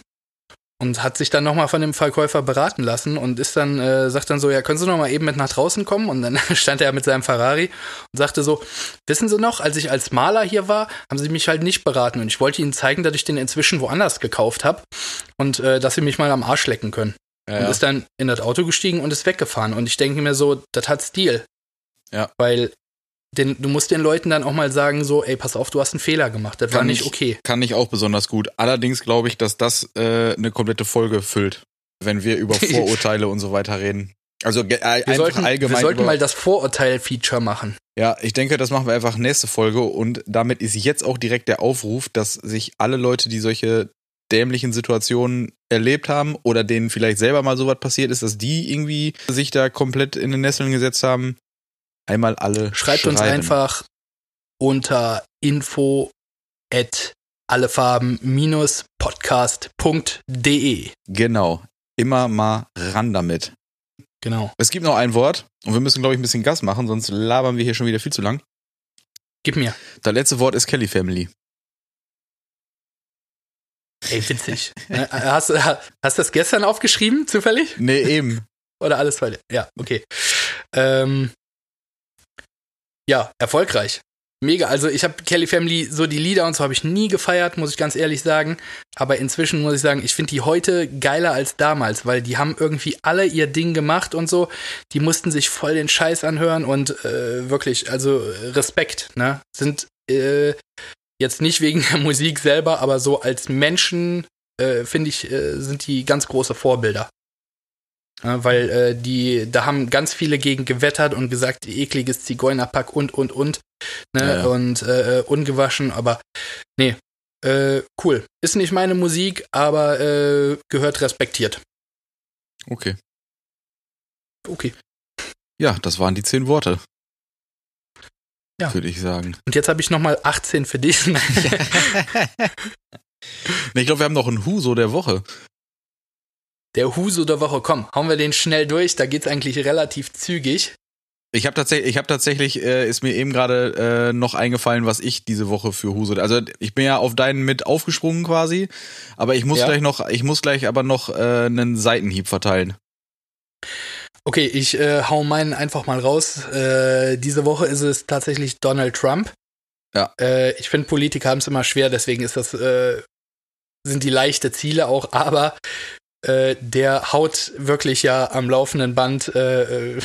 und hat sich dann nochmal von dem Verkäufer beraten lassen und ist dann, äh, sagt dann so, ja, können Sie noch mal eben mit nach draußen kommen? Und dann stand er mit seinem Ferrari und sagte so, wissen Sie noch, als ich als Maler hier war, haben Sie mich halt nicht beraten und ich wollte Ihnen zeigen, dass ich den inzwischen woanders gekauft habe und äh, dass Sie mich mal am Arsch lecken können. Ja, und ist dann in das Auto gestiegen und ist weggefahren. Und ich denke mir so, das hat Stil. Ja. Weil den, du musst den Leuten dann auch mal sagen, so, ey, pass auf, du hast einen Fehler gemacht. Das kann war nicht ich, okay. Kann ich auch besonders gut. Allerdings glaube ich, dass das äh, eine komplette Folge füllt, wenn wir über Vorurteile und so weiter reden. Also äh, wir einfach sollten, allgemein. Wir sollten mal das Vorurteil-Feature machen. Ja, ich denke, das machen wir einfach nächste Folge und damit ist jetzt auch direkt der Aufruf, dass sich alle Leute, die solche dämlichen Situationen erlebt haben oder denen vielleicht selber mal sowas passiert ist, dass die irgendwie sich da komplett in den Nesseln gesetzt haben, einmal alle Schreibt schreiben. uns einfach unter info at allefarben-podcast.de. Genau. Immer mal ran damit. Genau. Es gibt noch ein Wort und wir müssen, glaube ich, ein bisschen Gas machen, sonst labern wir hier schon wieder viel zu lang. Gib mir. Das letzte Wort ist Kelly Family. Ey, witzig. Ne, hast, hast du das gestern aufgeschrieben, zufällig? Nee, eben. Oder alles bei dir? Ja, okay. Ähm, ja, erfolgreich. Mega. Also ich habe Kelly Family, so die Lieder und so habe ich nie gefeiert, muss ich ganz ehrlich sagen. Aber inzwischen muss ich sagen, ich finde die heute geiler als damals, weil die haben irgendwie alle ihr Ding gemacht und so. Die mussten sich voll den Scheiß anhören und äh, wirklich, also Respekt, ne? Sind äh, Jetzt nicht wegen der Musik selber, aber so als Menschen, äh, finde ich, äh, sind die ganz große Vorbilder. Weil äh, die, da haben ganz viele gegen gewettert und gesagt, ekliges Zigeunerpack und, und, und. Ne? Ja, ja. Und äh, ungewaschen, aber nee, äh, cool. Ist nicht meine Musik, aber äh, gehört respektiert. Okay. Okay. Ja, das waren die zehn Worte. Ja. Würde ich sagen. Und jetzt habe ich nochmal 18 für dich. nee, ich glaube, wir haben noch einen Huso der Woche. Der Huso der Woche, komm, hauen wir den schnell durch, da geht's eigentlich relativ zügig. Ich habe tatsächlich, ich habe tatsächlich, äh, ist mir eben gerade äh, noch eingefallen, was ich diese Woche für Huso. Also ich bin ja auf deinen mit aufgesprungen quasi, aber ich muss ja. gleich noch, ich muss gleich aber noch äh, einen Seitenhieb verteilen. Okay, ich äh, hau meinen einfach mal raus. Äh, diese Woche ist es tatsächlich Donald Trump. Ja. Äh, ich finde, Politiker haben es immer schwer, deswegen ist das, äh, sind die leichte Ziele auch, aber äh, der haut wirklich ja am laufenden Band äh,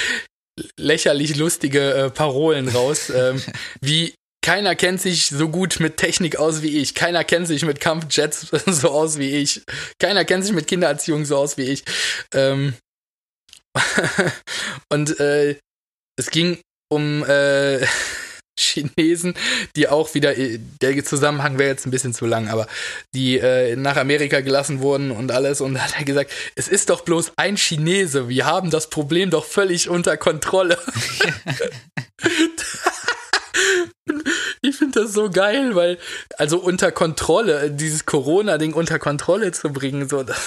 lächerlich lustige Parolen raus, ähm, wie keiner kennt sich so gut mit Technik aus wie ich. Keiner kennt sich mit Kampfjets so aus wie ich. Keiner kennt sich mit Kindererziehung so aus wie ich. Ähm, und äh, es ging um äh, Chinesen, die auch wieder, äh, der Zusammenhang wäre jetzt ein bisschen zu lang, aber die äh, nach Amerika gelassen wurden und alles. Und hat er gesagt, es ist doch bloß ein Chinese, wir haben das Problem doch völlig unter Kontrolle. ich finde das so geil, weil, also unter Kontrolle, dieses Corona-Ding unter Kontrolle zu bringen, so, das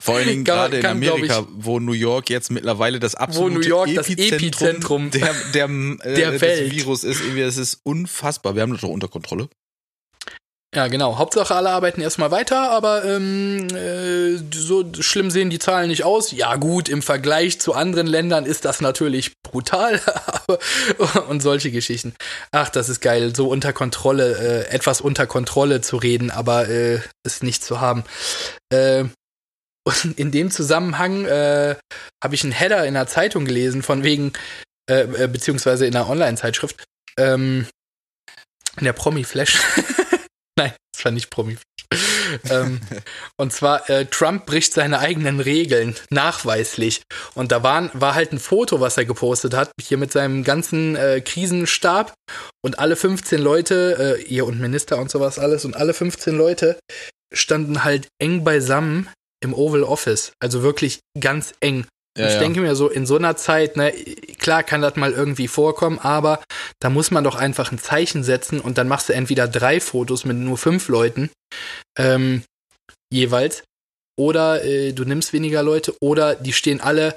vor allen Dingen gerade in Amerika, ich, wo New York jetzt mittlerweile das absolute wo New York Epizentrum, das Epizentrum der, der, äh, der Welt. Virus ist. Irgendwie, das ist unfassbar. Wir haben das doch unter Kontrolle. Ja, genau. Hauptsache, alle arbeiten erstmal weiter, aber ähm, äh, so schlimm sehen die Zahlen nicht aus. Ja, gut, im Vergleich zu anderen Ländern ist das natürlich brutal und solche Geschichten. Ach, das ist geil, so unter Kontrolle, äh, etwas unter Kontrolle zu reden, aber äh, es nicht zu haben. Äh, und in dem Zusammenhang äh, habe ich einen Header in der Zeitung gelesen, von wegen, äh, äh beziehungsweise in einer Online-Zeitschrift, ähm, in der Promi-Flash. Nein, das war nicht Promi. ähm, und zwar, äh, Trump bricht seine eigenen Regeln, nachweislich. Und da waren, war halt ein Foto, was er gepostet hat, hier mit seinem ganzen äh, Krisenstab. Und alle 15 Leute, äh, ihr und Minister und sowas alles, und alle 15 Leute standen halt eng beisammen im Oval Office, also wirklich ganz eng. Ja, ich ja. denke mir so, in so einer Zeit, ne, klar kann das mal irgendwie vorkommen, aber da muss man doch einfach ein Zeichen setzen und dann machst du entweder drei Fotos mit nur fünf Leuten ähm, jeweils oder äh, du nimmst weniger Leute oder die stehen alle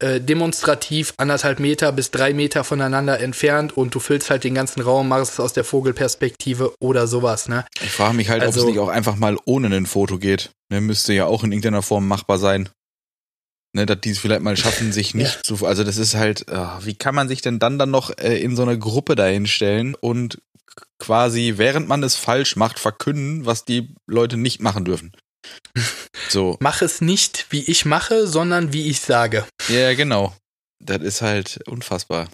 äh, demonstrativ anderthalb Meter bis drei Meter voneinander entfernt und du füllst halt den ganzen Raum, machst es aus der Vogelperspektive oder sowas, ne? Ich frage mich halt, also, ob es nicht auch einfach mal ohne ein Foto geht. Ne, müsste ja auch in irgendeiner Form machbar sein. Ne, dass die es vielleicht mal schaffen, sich nicht ja. zu, also das ist halt, oh, wie kann man sich denn dann dann noch äh, in so eine Gruppe dahinstellen und quasi, während man es falsch macht, verkünden, was die Leute nicht machen dürfen? So. Mach es nicht, wie ich mache, sondern wie ich sage. Ja, genau. Das ist halt unfassbar.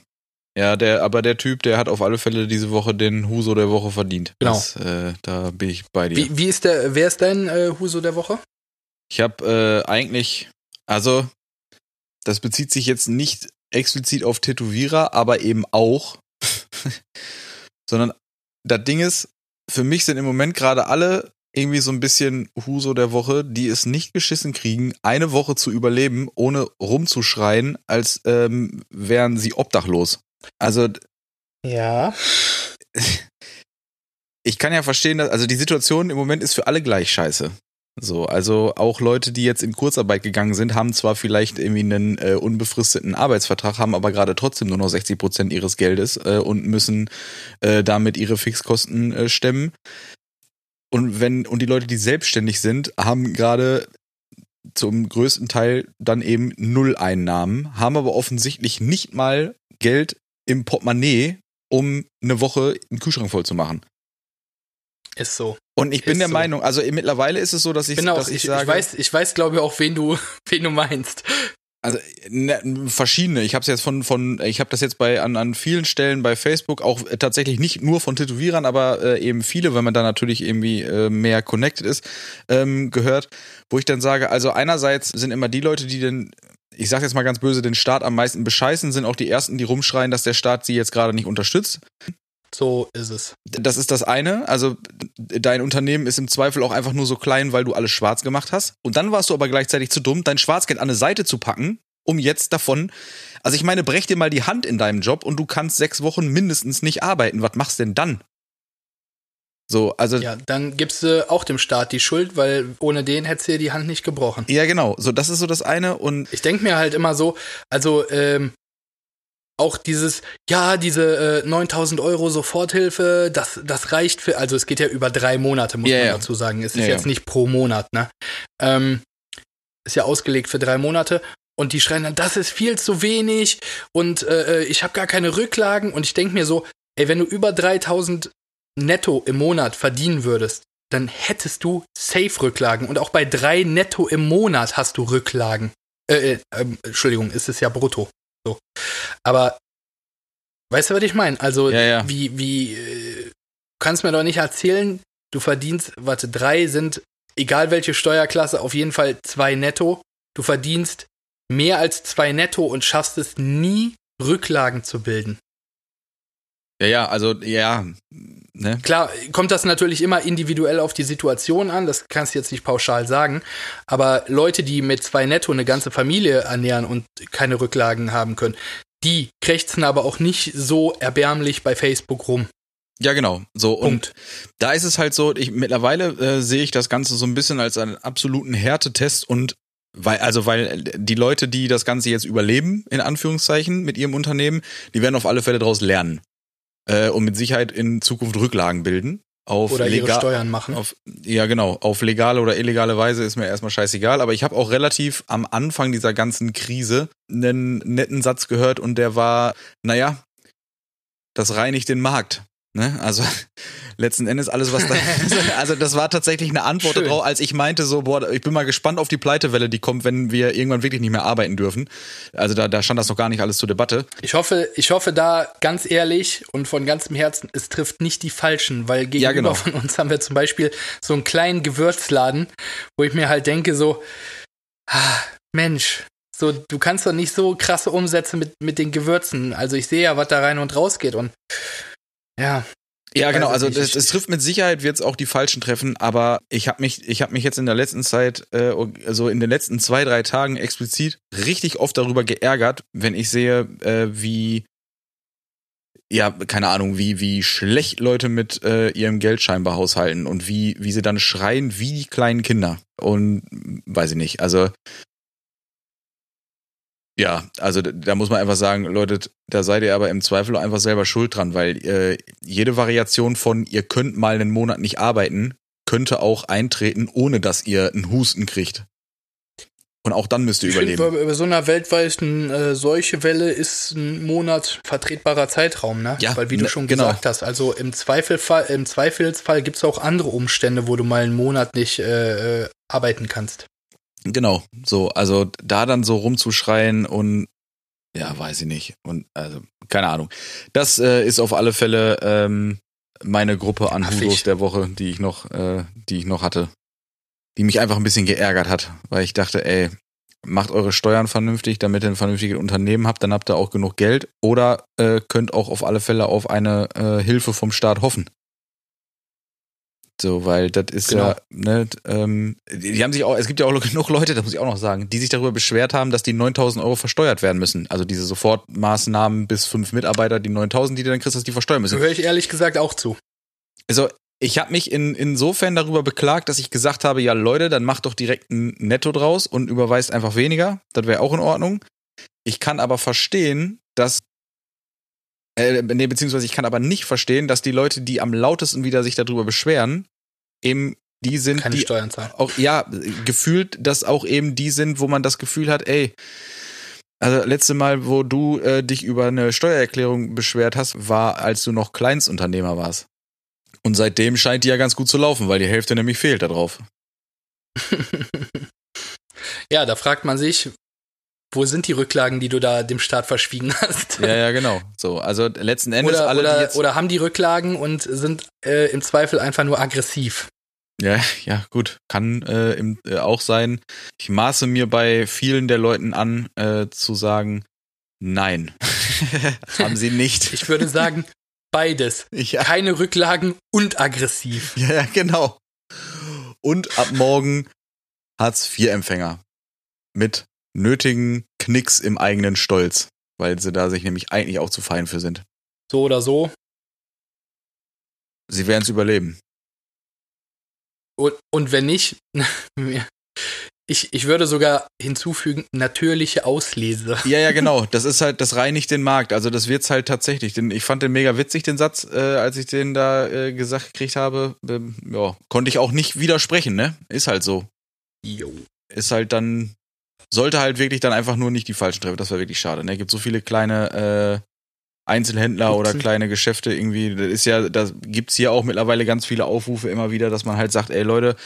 Ja, der, aber der Typ, der hat auf alle Fälle diese Woche den Huso der Woche verdient. Genau. Das, äh, da bin ich bei dir. Wie, wie ist der, wer ist dein äh, Huso der Woche? Ich habe äh, eigentlich, also, das bezieht sich jetzt nicht explizit auf Tätowierer, aber eben auch. Sondern das Ding ist, für mich sind im Moment gerade alle irgendwie so ein bisschen Huso der Woche, die es nicht geschissen kriegen, eine Woche zu überleben, ohne rumzuschreien, als ähm, wären sie obdachlos. Also. Ja. Ich kann ja verstehen, dass, also die Situation im Moment ist für alle gleich scheiße. So, also auch Leute, die jetzt in Kurzarbeit gegangen sind, haben zwar vielleicht irgendwie einen äh, unbefristeten Arbeitsvertrag, haben aber gerade trotzdem nur noch 60 Prozent ihres Geldes äh, und müssen äh, damit ihre Fixkosten äh, stemmen. Und wenn, und die Leute, die selbstständig sind, haben gerade zum größten Teil dann eben null Einnahmen, haben aber offensichtlich nicht mal Geld im Portemonnaie, um eine Woche einen Kühlschrank voll zu machen. Ist so. Und ich bin der so. Meinung, also mittlerweile ist es so, dass ich, auch, dass ich, ich, sage, ich weiß, ich weiß, glaube ich, auch, wen du, wen du meinst. Also ne, verschiedene. Ich habe es jetzt von von ich habe das jetzt bei an, an vielen Stellen bei Facebook auch äh, tatsächlich nicht nur von Tätowierern, aber äh, eben viele, wenn man da natürlich irgendwie äh, mehr connected ist, ähm, gehört, wo ich dann sage, also einerseits sind immer die Leute, die den ich sage jetzt mal ganz böse, den Staat am meisten bescheißen, sind auch die ersten, die rumschreien, dass der Staat sie jetzt gerade nicht unterstützt. So ist es. Das ist das eine. Also dein Unternehmen ist im Zweifel auch einfach nur so klein, weil du alles schwarz gemacht hast. Und dann warst du aber gleichzeitig zu dumm, dein Schwarzgeld an eine Seite zu packen, um jetzt davon. Also ich meine, brech dir mal die Hand in deinem Job und du kannst sechs Wochen mindestens nicht arbeiten. Was machst du denn dann? So, also. Ja, dann gibst du auch dem Staat die Schuld, weil ohne den hättest du dir die Hand nicht gebrochen. Ja, genau. So, das ist so das eine und. Ich denke mir halt immer so, also, ähm, auch dieses, ja, diese äh, 9000 Euro Soforthilfe, das, das reicht für, also es geht ja über drei Monate, muss yeah, man dazu sagen. Es ist yeah, jetzt nicht pro Monat, ne? Ähm, ist ja ausgelegt für drei Monate. Und die schreien dann, das ist viel zu wenig und äh, äh ich habe gar keine Rücklagen. Und ich denke mir so, ey, wenn du über 3000 netto im Monat verdienen würdest, dann hättest du Safe-Rücklagen. Und auch bei drei netto im Monat hast du Rücklagen. Äh, äh, ähm, Entschuldigung, ist es ja brutto. So. Aber weißt du, was ich meine? Also, ja, ja. wie, wie, äh, kannst mir doch nicht erzählen, du verdienst, warte, drei sind, egal welche Steuerklasse, auf jeden Fall zwei netto. Du verdienst mehr als zwei netto und schaffst es nie, Rücklagen zu bilden. Ja, ja, also, ja. Ne? Klar, kommt das natürlich immer individuell auf die Situation an, das kannst du jetzt nicht pauschal sagen. Aber Leute, die mit zwei Netto eine ganze Familie ernähren und keine Rücklagen haben können, die krächzen aber auch nicht so erbärmlich bei Facebook rum. Ja, genau. So und da ist es halt so, ich mittlerweile äh, sehe ich das Ganze so ein bisschen als einen absoluten Härtetest und weil, also, weil die Leute, die das Ganze jetzt überleben, in Anführungszeichen, mit ihrem Unternehmen, die werden auf alle Fälle daraus lernen äh, und mit Sicherheit in Zukunft Rücklagen bilden. Auf oder ihre Steuern machen. Auf, ja, genau. Auf legale oder illegale Weise ist mir erstmal scheißegal. Aber ich habe auch relativ am Anfang dieser ganzen Krise einen netten Satz gehört und der war, naja, das reinigt den Markt. Ne? Also letzten Endes alles, was da. also das war tatsächlich eine Antwort Schön. darauf, als ich meinte so, boah, ich bin mal gespannt auf die Pleitewelle, die kommt, wenn wir irgendwann wirklich nicht mehr arbeiten dürfen. Also da, da stand das noch gar nicht alles zur Debatte. Ich hoffe, ich hoffe da ganz ehrlich und von ganzem Herzen, es trifft nicht die Falschen, weil gegenüber ja, genau. von uns haben wir zum Beispiel so einen kleinen Gewürzladen, wo ich mir halt denke so, ah, Mensch, so, du kannst doch nicht so krasse Umsätze mit, mit den Gewürzen. Also ich sehe ja, was da rein und raus geht und ja. Ja, genau. Also es, es trifft mit Sicherheit wird es auch die falschen treffen, aber ich habe mich, ich habe mich jetzt in der letzten Zeit, äh, also in den letzten zwei drei Tagen explizit richtig oft darüber geärgert, wenn ich sehe, äh, wie ja, keine Ahnung, wie, wie schlecht Leute mit äh, ihrem Geld scheinbar haushalten und wie, wie sie dann schreien wie die kleinen Kinder. Und weiß ich nicht. Also ja, also da muss man einfach sagen, Leute, da seid ihr aber im Zweifel einfach selber schuld dran, weil äh, jede Variation von ihr könnt mal einen Monat nicht arbeiten, könnte auch eintreten, ohne dass ihr einen Husten kriegt. Und auch dann müsst ihr überleben. Finde, bei so einer weltweiten äh, Seuchewelle ist ein Monat vertretbarer Zeitraum, ne? Ja, Weil wie du schon genau. gesagt hast, also im Zweifelfall, im Zweifelsfall gibt's auch andere Umstände, wo du mal einen Monat nicht äh, äh, arbeiten kannst. Genau, so, also da dann so rumzuschreien und ja, weiß ich nicht. Und also, keine Ahnung. Das äh, ist auf alle Fälle ähm, meine Gruppe an. Husos der Woche, die ich noch, äh, die ich noch hatte. Die mich einfach ein bisschen geärgert hat, weil ich dachte, ey, macht eure Steuern vernünftig, damit ihr ein vernünftiges Unternehmen habt, dann habt ihr auch genug Geld oder äh, könnt auch auf alle Fälle auf eine äh, Hilfe vom Staat hoffen. So, weil das ist Genau. ja, ne, ähm, die haben sich auch, es gibt ja auch genug Leute, das muss ich auch noch sagen, die sich darüber beschwert haben, dass die 9000 Euro versteuert werden müssen. Also diese Sofortmaßnahmen bis fünf Mitarbeiter, die 9000, die du dann kriegst, dass die versteuern müssen. höre ich ehrlich gesagt auch zu. Also ich habe mich in, insofern darüber beklagt, dass ich gesagt habe, ja Leute, dann macht doch direkt ein Netto draus und überweist einfach weniger. Das wäre auch in Ordnung. Ich kann aber verstehen, dass äh, nee, beziehungsweise ich kann aber nicht verstehen, dass die Leute, die am lautesten wieder sich darüber beschweren, eben die sind, Keine die Steuern zahlen. auch, ja, gefühlt, dass auch eben die sind, wo man das Gefühl hat, ey, also letzte Mal, wo du äh, dich über eine Steuererklärung beschwert hast, war, als du noch Kleinstunternehmer warst. Und seitdem scheint die ja ganz gut zu laufen, weil die Hälfte nämlich fehlt da drauf. ja, da fragt man sich, wo sind die Rücklagen, die du da dem Staat verschwiegen hast? Ja, ja, genau. So, also letzten Endes oder, alle, oder, oder haben die Rücklagen und sind äh, im Zweifel einfach nur aggressiv. Ja, ja, gut. Kann äh, im, äh, auch sein. Ich maße mir bei vielen der Leuten an, äh, zu sagen, nein. haben sie nicht. Ich würde sagen, beides. Ja. Keine Rücklagen und aggressiv. Ja, ja, genau. Und ab morgen Hartz-IV-Empfänger. Mit nötigen Knicks im eigenen Stolz. Weil sie da sich nämlich eigentlich auch zu fein für sind. So oder so. Sie werden es überleben. Und, und wenn nicht, ich, ich würde sogar hinzufügen, natürliche Auslese. Ja, ja, genau. Das ist halt, das reinigt den Markt. Also das wird's halt tatsächlich. Den, ich fand den mega witzig, den Satz, äh, als ich den da äh, gesagt gekriegt habe. Ähm, ja, konnte ich auch nicht widersprechen, ne? Ist halt so. Jo. Ist halt dann, sollte halt wirklich dann einfach nur nicht die falschen treffen. Das war wirklich schade. Ne? Gibt so viele kleine äh, Einzelhändler oder kleine Geschäfte irgendwie. Das ist ja, da gibt's hier auch mittlerweile ganz viele Aufrufe immer wieder, dass man halt sagt, ey Leute,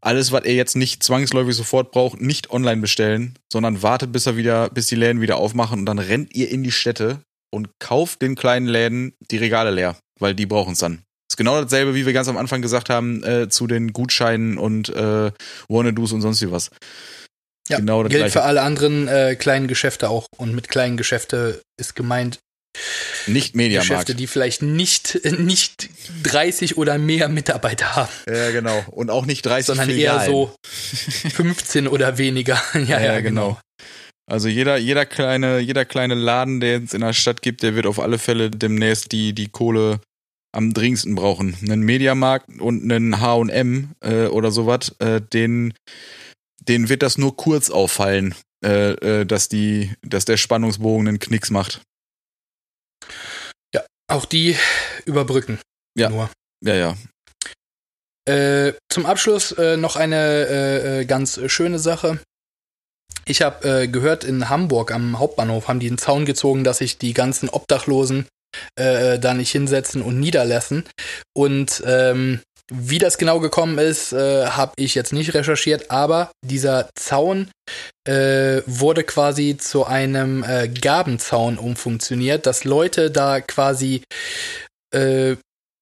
alles, was ihr jetzt nicht zwangsläufig sofort braucht, nicht online bestellen, sondern wartet, bis er wieder, bis die Läden wieder aufmachen und dann rennt ihr in die Städte und kauft den kleinen Läden die Regale leer, weil die brauchen's dann. ist genau dasselbe, wie wir ganz am Anfang gesagt haben, äh, zu den Gutscheinen und äh, Wannadoos und sonst wie was. Ja, Genau das gilt Gleiche. für alle anderen äh, kleinen Geschäfte auch. Und mit kleinen Geschäfte ist gemeint Nicht Mediamarkt. Geschäfte, die vielleicht nicht, nicht 30 oder mehr Mitarbeiter haben, Ja, genau. Und auch nicht 30 sondern Filialen. eher so 15 oder weniger. ja, ja, genau. Also jeder, jeder kleine, jeder kleine Laden, der es in der Stadt gibt, der wird auf alle Fälle demnächst die, die Kohle am dringendsten brauchen. Einen Mediamarkt und einen H&M äh, oder sowas, äh, den, denen wird das nur kurz auffallen, äh, äh, dass die, dass der Spannungsbogen einen Knicks macht. Auch die überbrücken. Ja. Nur. Ja, ja. Äh, zum Abschluss äh, noch eine äh, äh, ganz schöne Sache. Ich habe gehört, in Hamburg am Hauptbahnhof haben die einen Zaun gezogen, dass sich die ganzen Obdachlosen da nicht hinsetzen und niederlassen. Und ähm, wie das genau gekommen ist, äh, habe ich jetzt nicht recherchiert, aber dieser Zaun äh, wurde quasi zu einem äh, Gabenzaun umfunktioniert, dass Leute da quasi äh,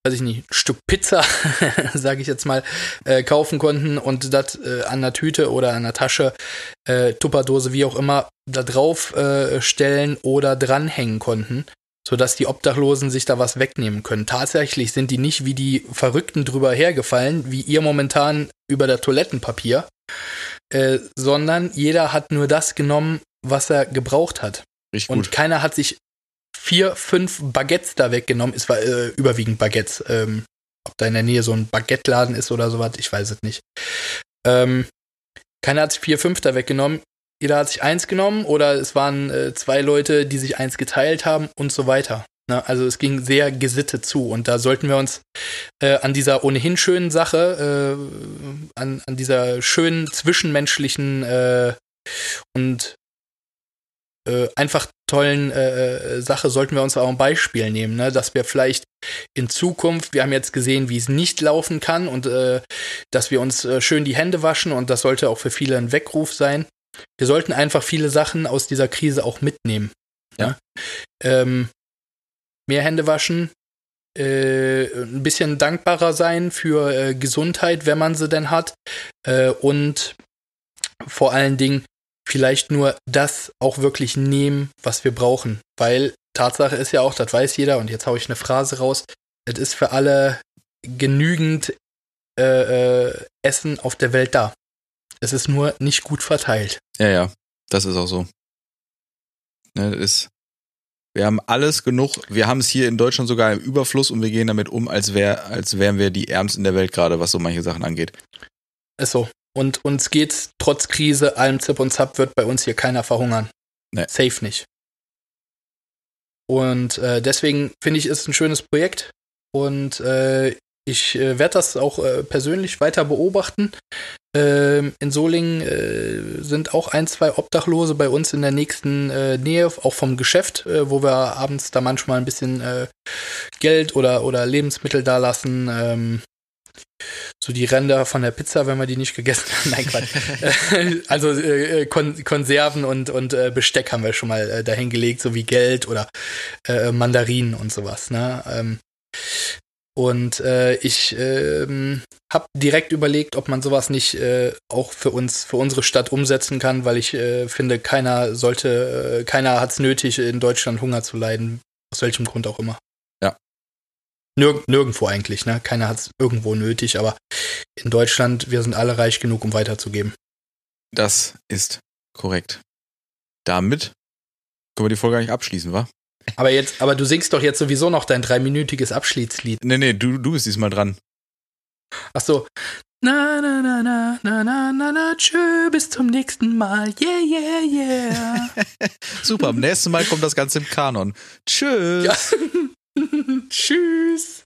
weiß ich nicht, ein Stück Pizza, sage ich jetzt mal, äh, kaufen konnten und das äh, an der Tüte oder an der Tasche, äh, Tupperdose, wie auch immer, da drauf äh, stellen oder dranhängen konnten. Sodass die Obdachlosen sich da was wegnehmen können. Tatsächlich sind die nicht wie die Verrückten drüber hergefallen, wie ihr momentan über der Toilettenpapier, äh, sondern jeder hat nur das genommen, was er gebraucht hat. Richtig Und gut. keiner hat sich vier, fünf Baguettes da weggenommen. Es war äh, überwiegend Baguettes. Ähm, ob da in der Nähe so ein Baguette-Laden ist oder sowas, ich weiß es nicht. Ähm, keiner hat sich vier, fünf da weggenommen. Jeder hat sich eins genommen oder es waren äh, zwei Leute, die sich eins geteilt haben und so weiter. Ne? Also es ging sehr gesittet zu und da sollten wir uns äh, an dieser ohnehin schönen Sache, äh, an, an dieser schönen zwischenmenschlichen äh, und äh, einfach tollen äh, Sache sollten wir uns auch ein Beispiel nehmen, ne? dass wir vielleicht in Zukunft, wir haben jetzt gesehen, wie es nicht laufen kann und äh, dass wir uns äh, schön die Hände waschen und das sollte auch für viele ein Weckruf sein. Wir sollten einfach viele Sachen aus dieser Krise auch mitnehmen. Ja. Ne? Ähm, mehr Hände waschen, äh, ein bisschen dankbarer sein für äh, Gesundheit, wenn man sie denn hat äh, und vor allen Dingen vielleicht nur das auch wirklich nehmen, was wir brauchen. Weil Tatsache ist ja auch, das weiß jeder, und jetzt haue ich eine Phrase raus, es ist für alle genügend äh, äh, Essen auf der Welt da. Es ist nur nicht gut verteilt. Ja, ja, das ist auch so. Ne, ist, wir haben alles genug, wir haben es hier in Deutschland sogar im Überfluss und wir gehen damit um, als, wär, als wären wir die Ärmsten der Welt gerade, was so manche Sachen angeht. Ist so. Und uns geht's trotz Krise, allem Zip und Zap, wird bei uns hier keiner verhungern. Nee. Safe nicht. Und äh, deswegen finde ich, ist ein schönes Projekt. Und äh, ich äh, werde das auch äh, persönlich weiter beobachten. Ähm, in Solingen äh, sind auch ein, zwei Obdachlose bei uns in der nächsten äh, Nähe, auch vom Geschäft, äh, wo wir abends da manchmal ein bisschen äh, Geld oder, oder Lebensmittel da lassen. Ähm, so die Ränder von der Pizza, wenn wir die nicht gegessen haben. Nein, Quatsch. also äh, Kon Konserven und, und äh, Besteck haben wir schon mal äh, dahingelegt, so wie Geld oder äh, Mandarinen und sowas. Ne? Ähm, und äh, ich ähm, habe direkt überlegt, ob man sowas nicht äh, auch für uns, für unsere Stadt umsetzen kann, weil ich äh, finde, keiner sollte, äh, keiner hat es nötig, in Deutschland Hunger zu leiden, aus welchem Grund auch immer. Ja. Nirg nirgendwo eigentlich, ne? Keiner hat es irgendwo nötig, aber in Deutschland, wir sind alle reich genug, um weiterzugeben. Das ist korrekt. Damit können wir die Folge eigentlich abschließen, wa? Aber jetzt, aber du singst doch jetzt sowieso noch dein dreiminütiges Abschiedslied. Nee, nee, du, du bist diesmal dran. Ach so. Na, na, na, na, na, na, na, na, tschö, bis zum nächsten Mal. Yeah, yeah, yeah. Super, am nächsten Mal kommt das Ganze im Kanon. Tschüss. Ja. Tschüss.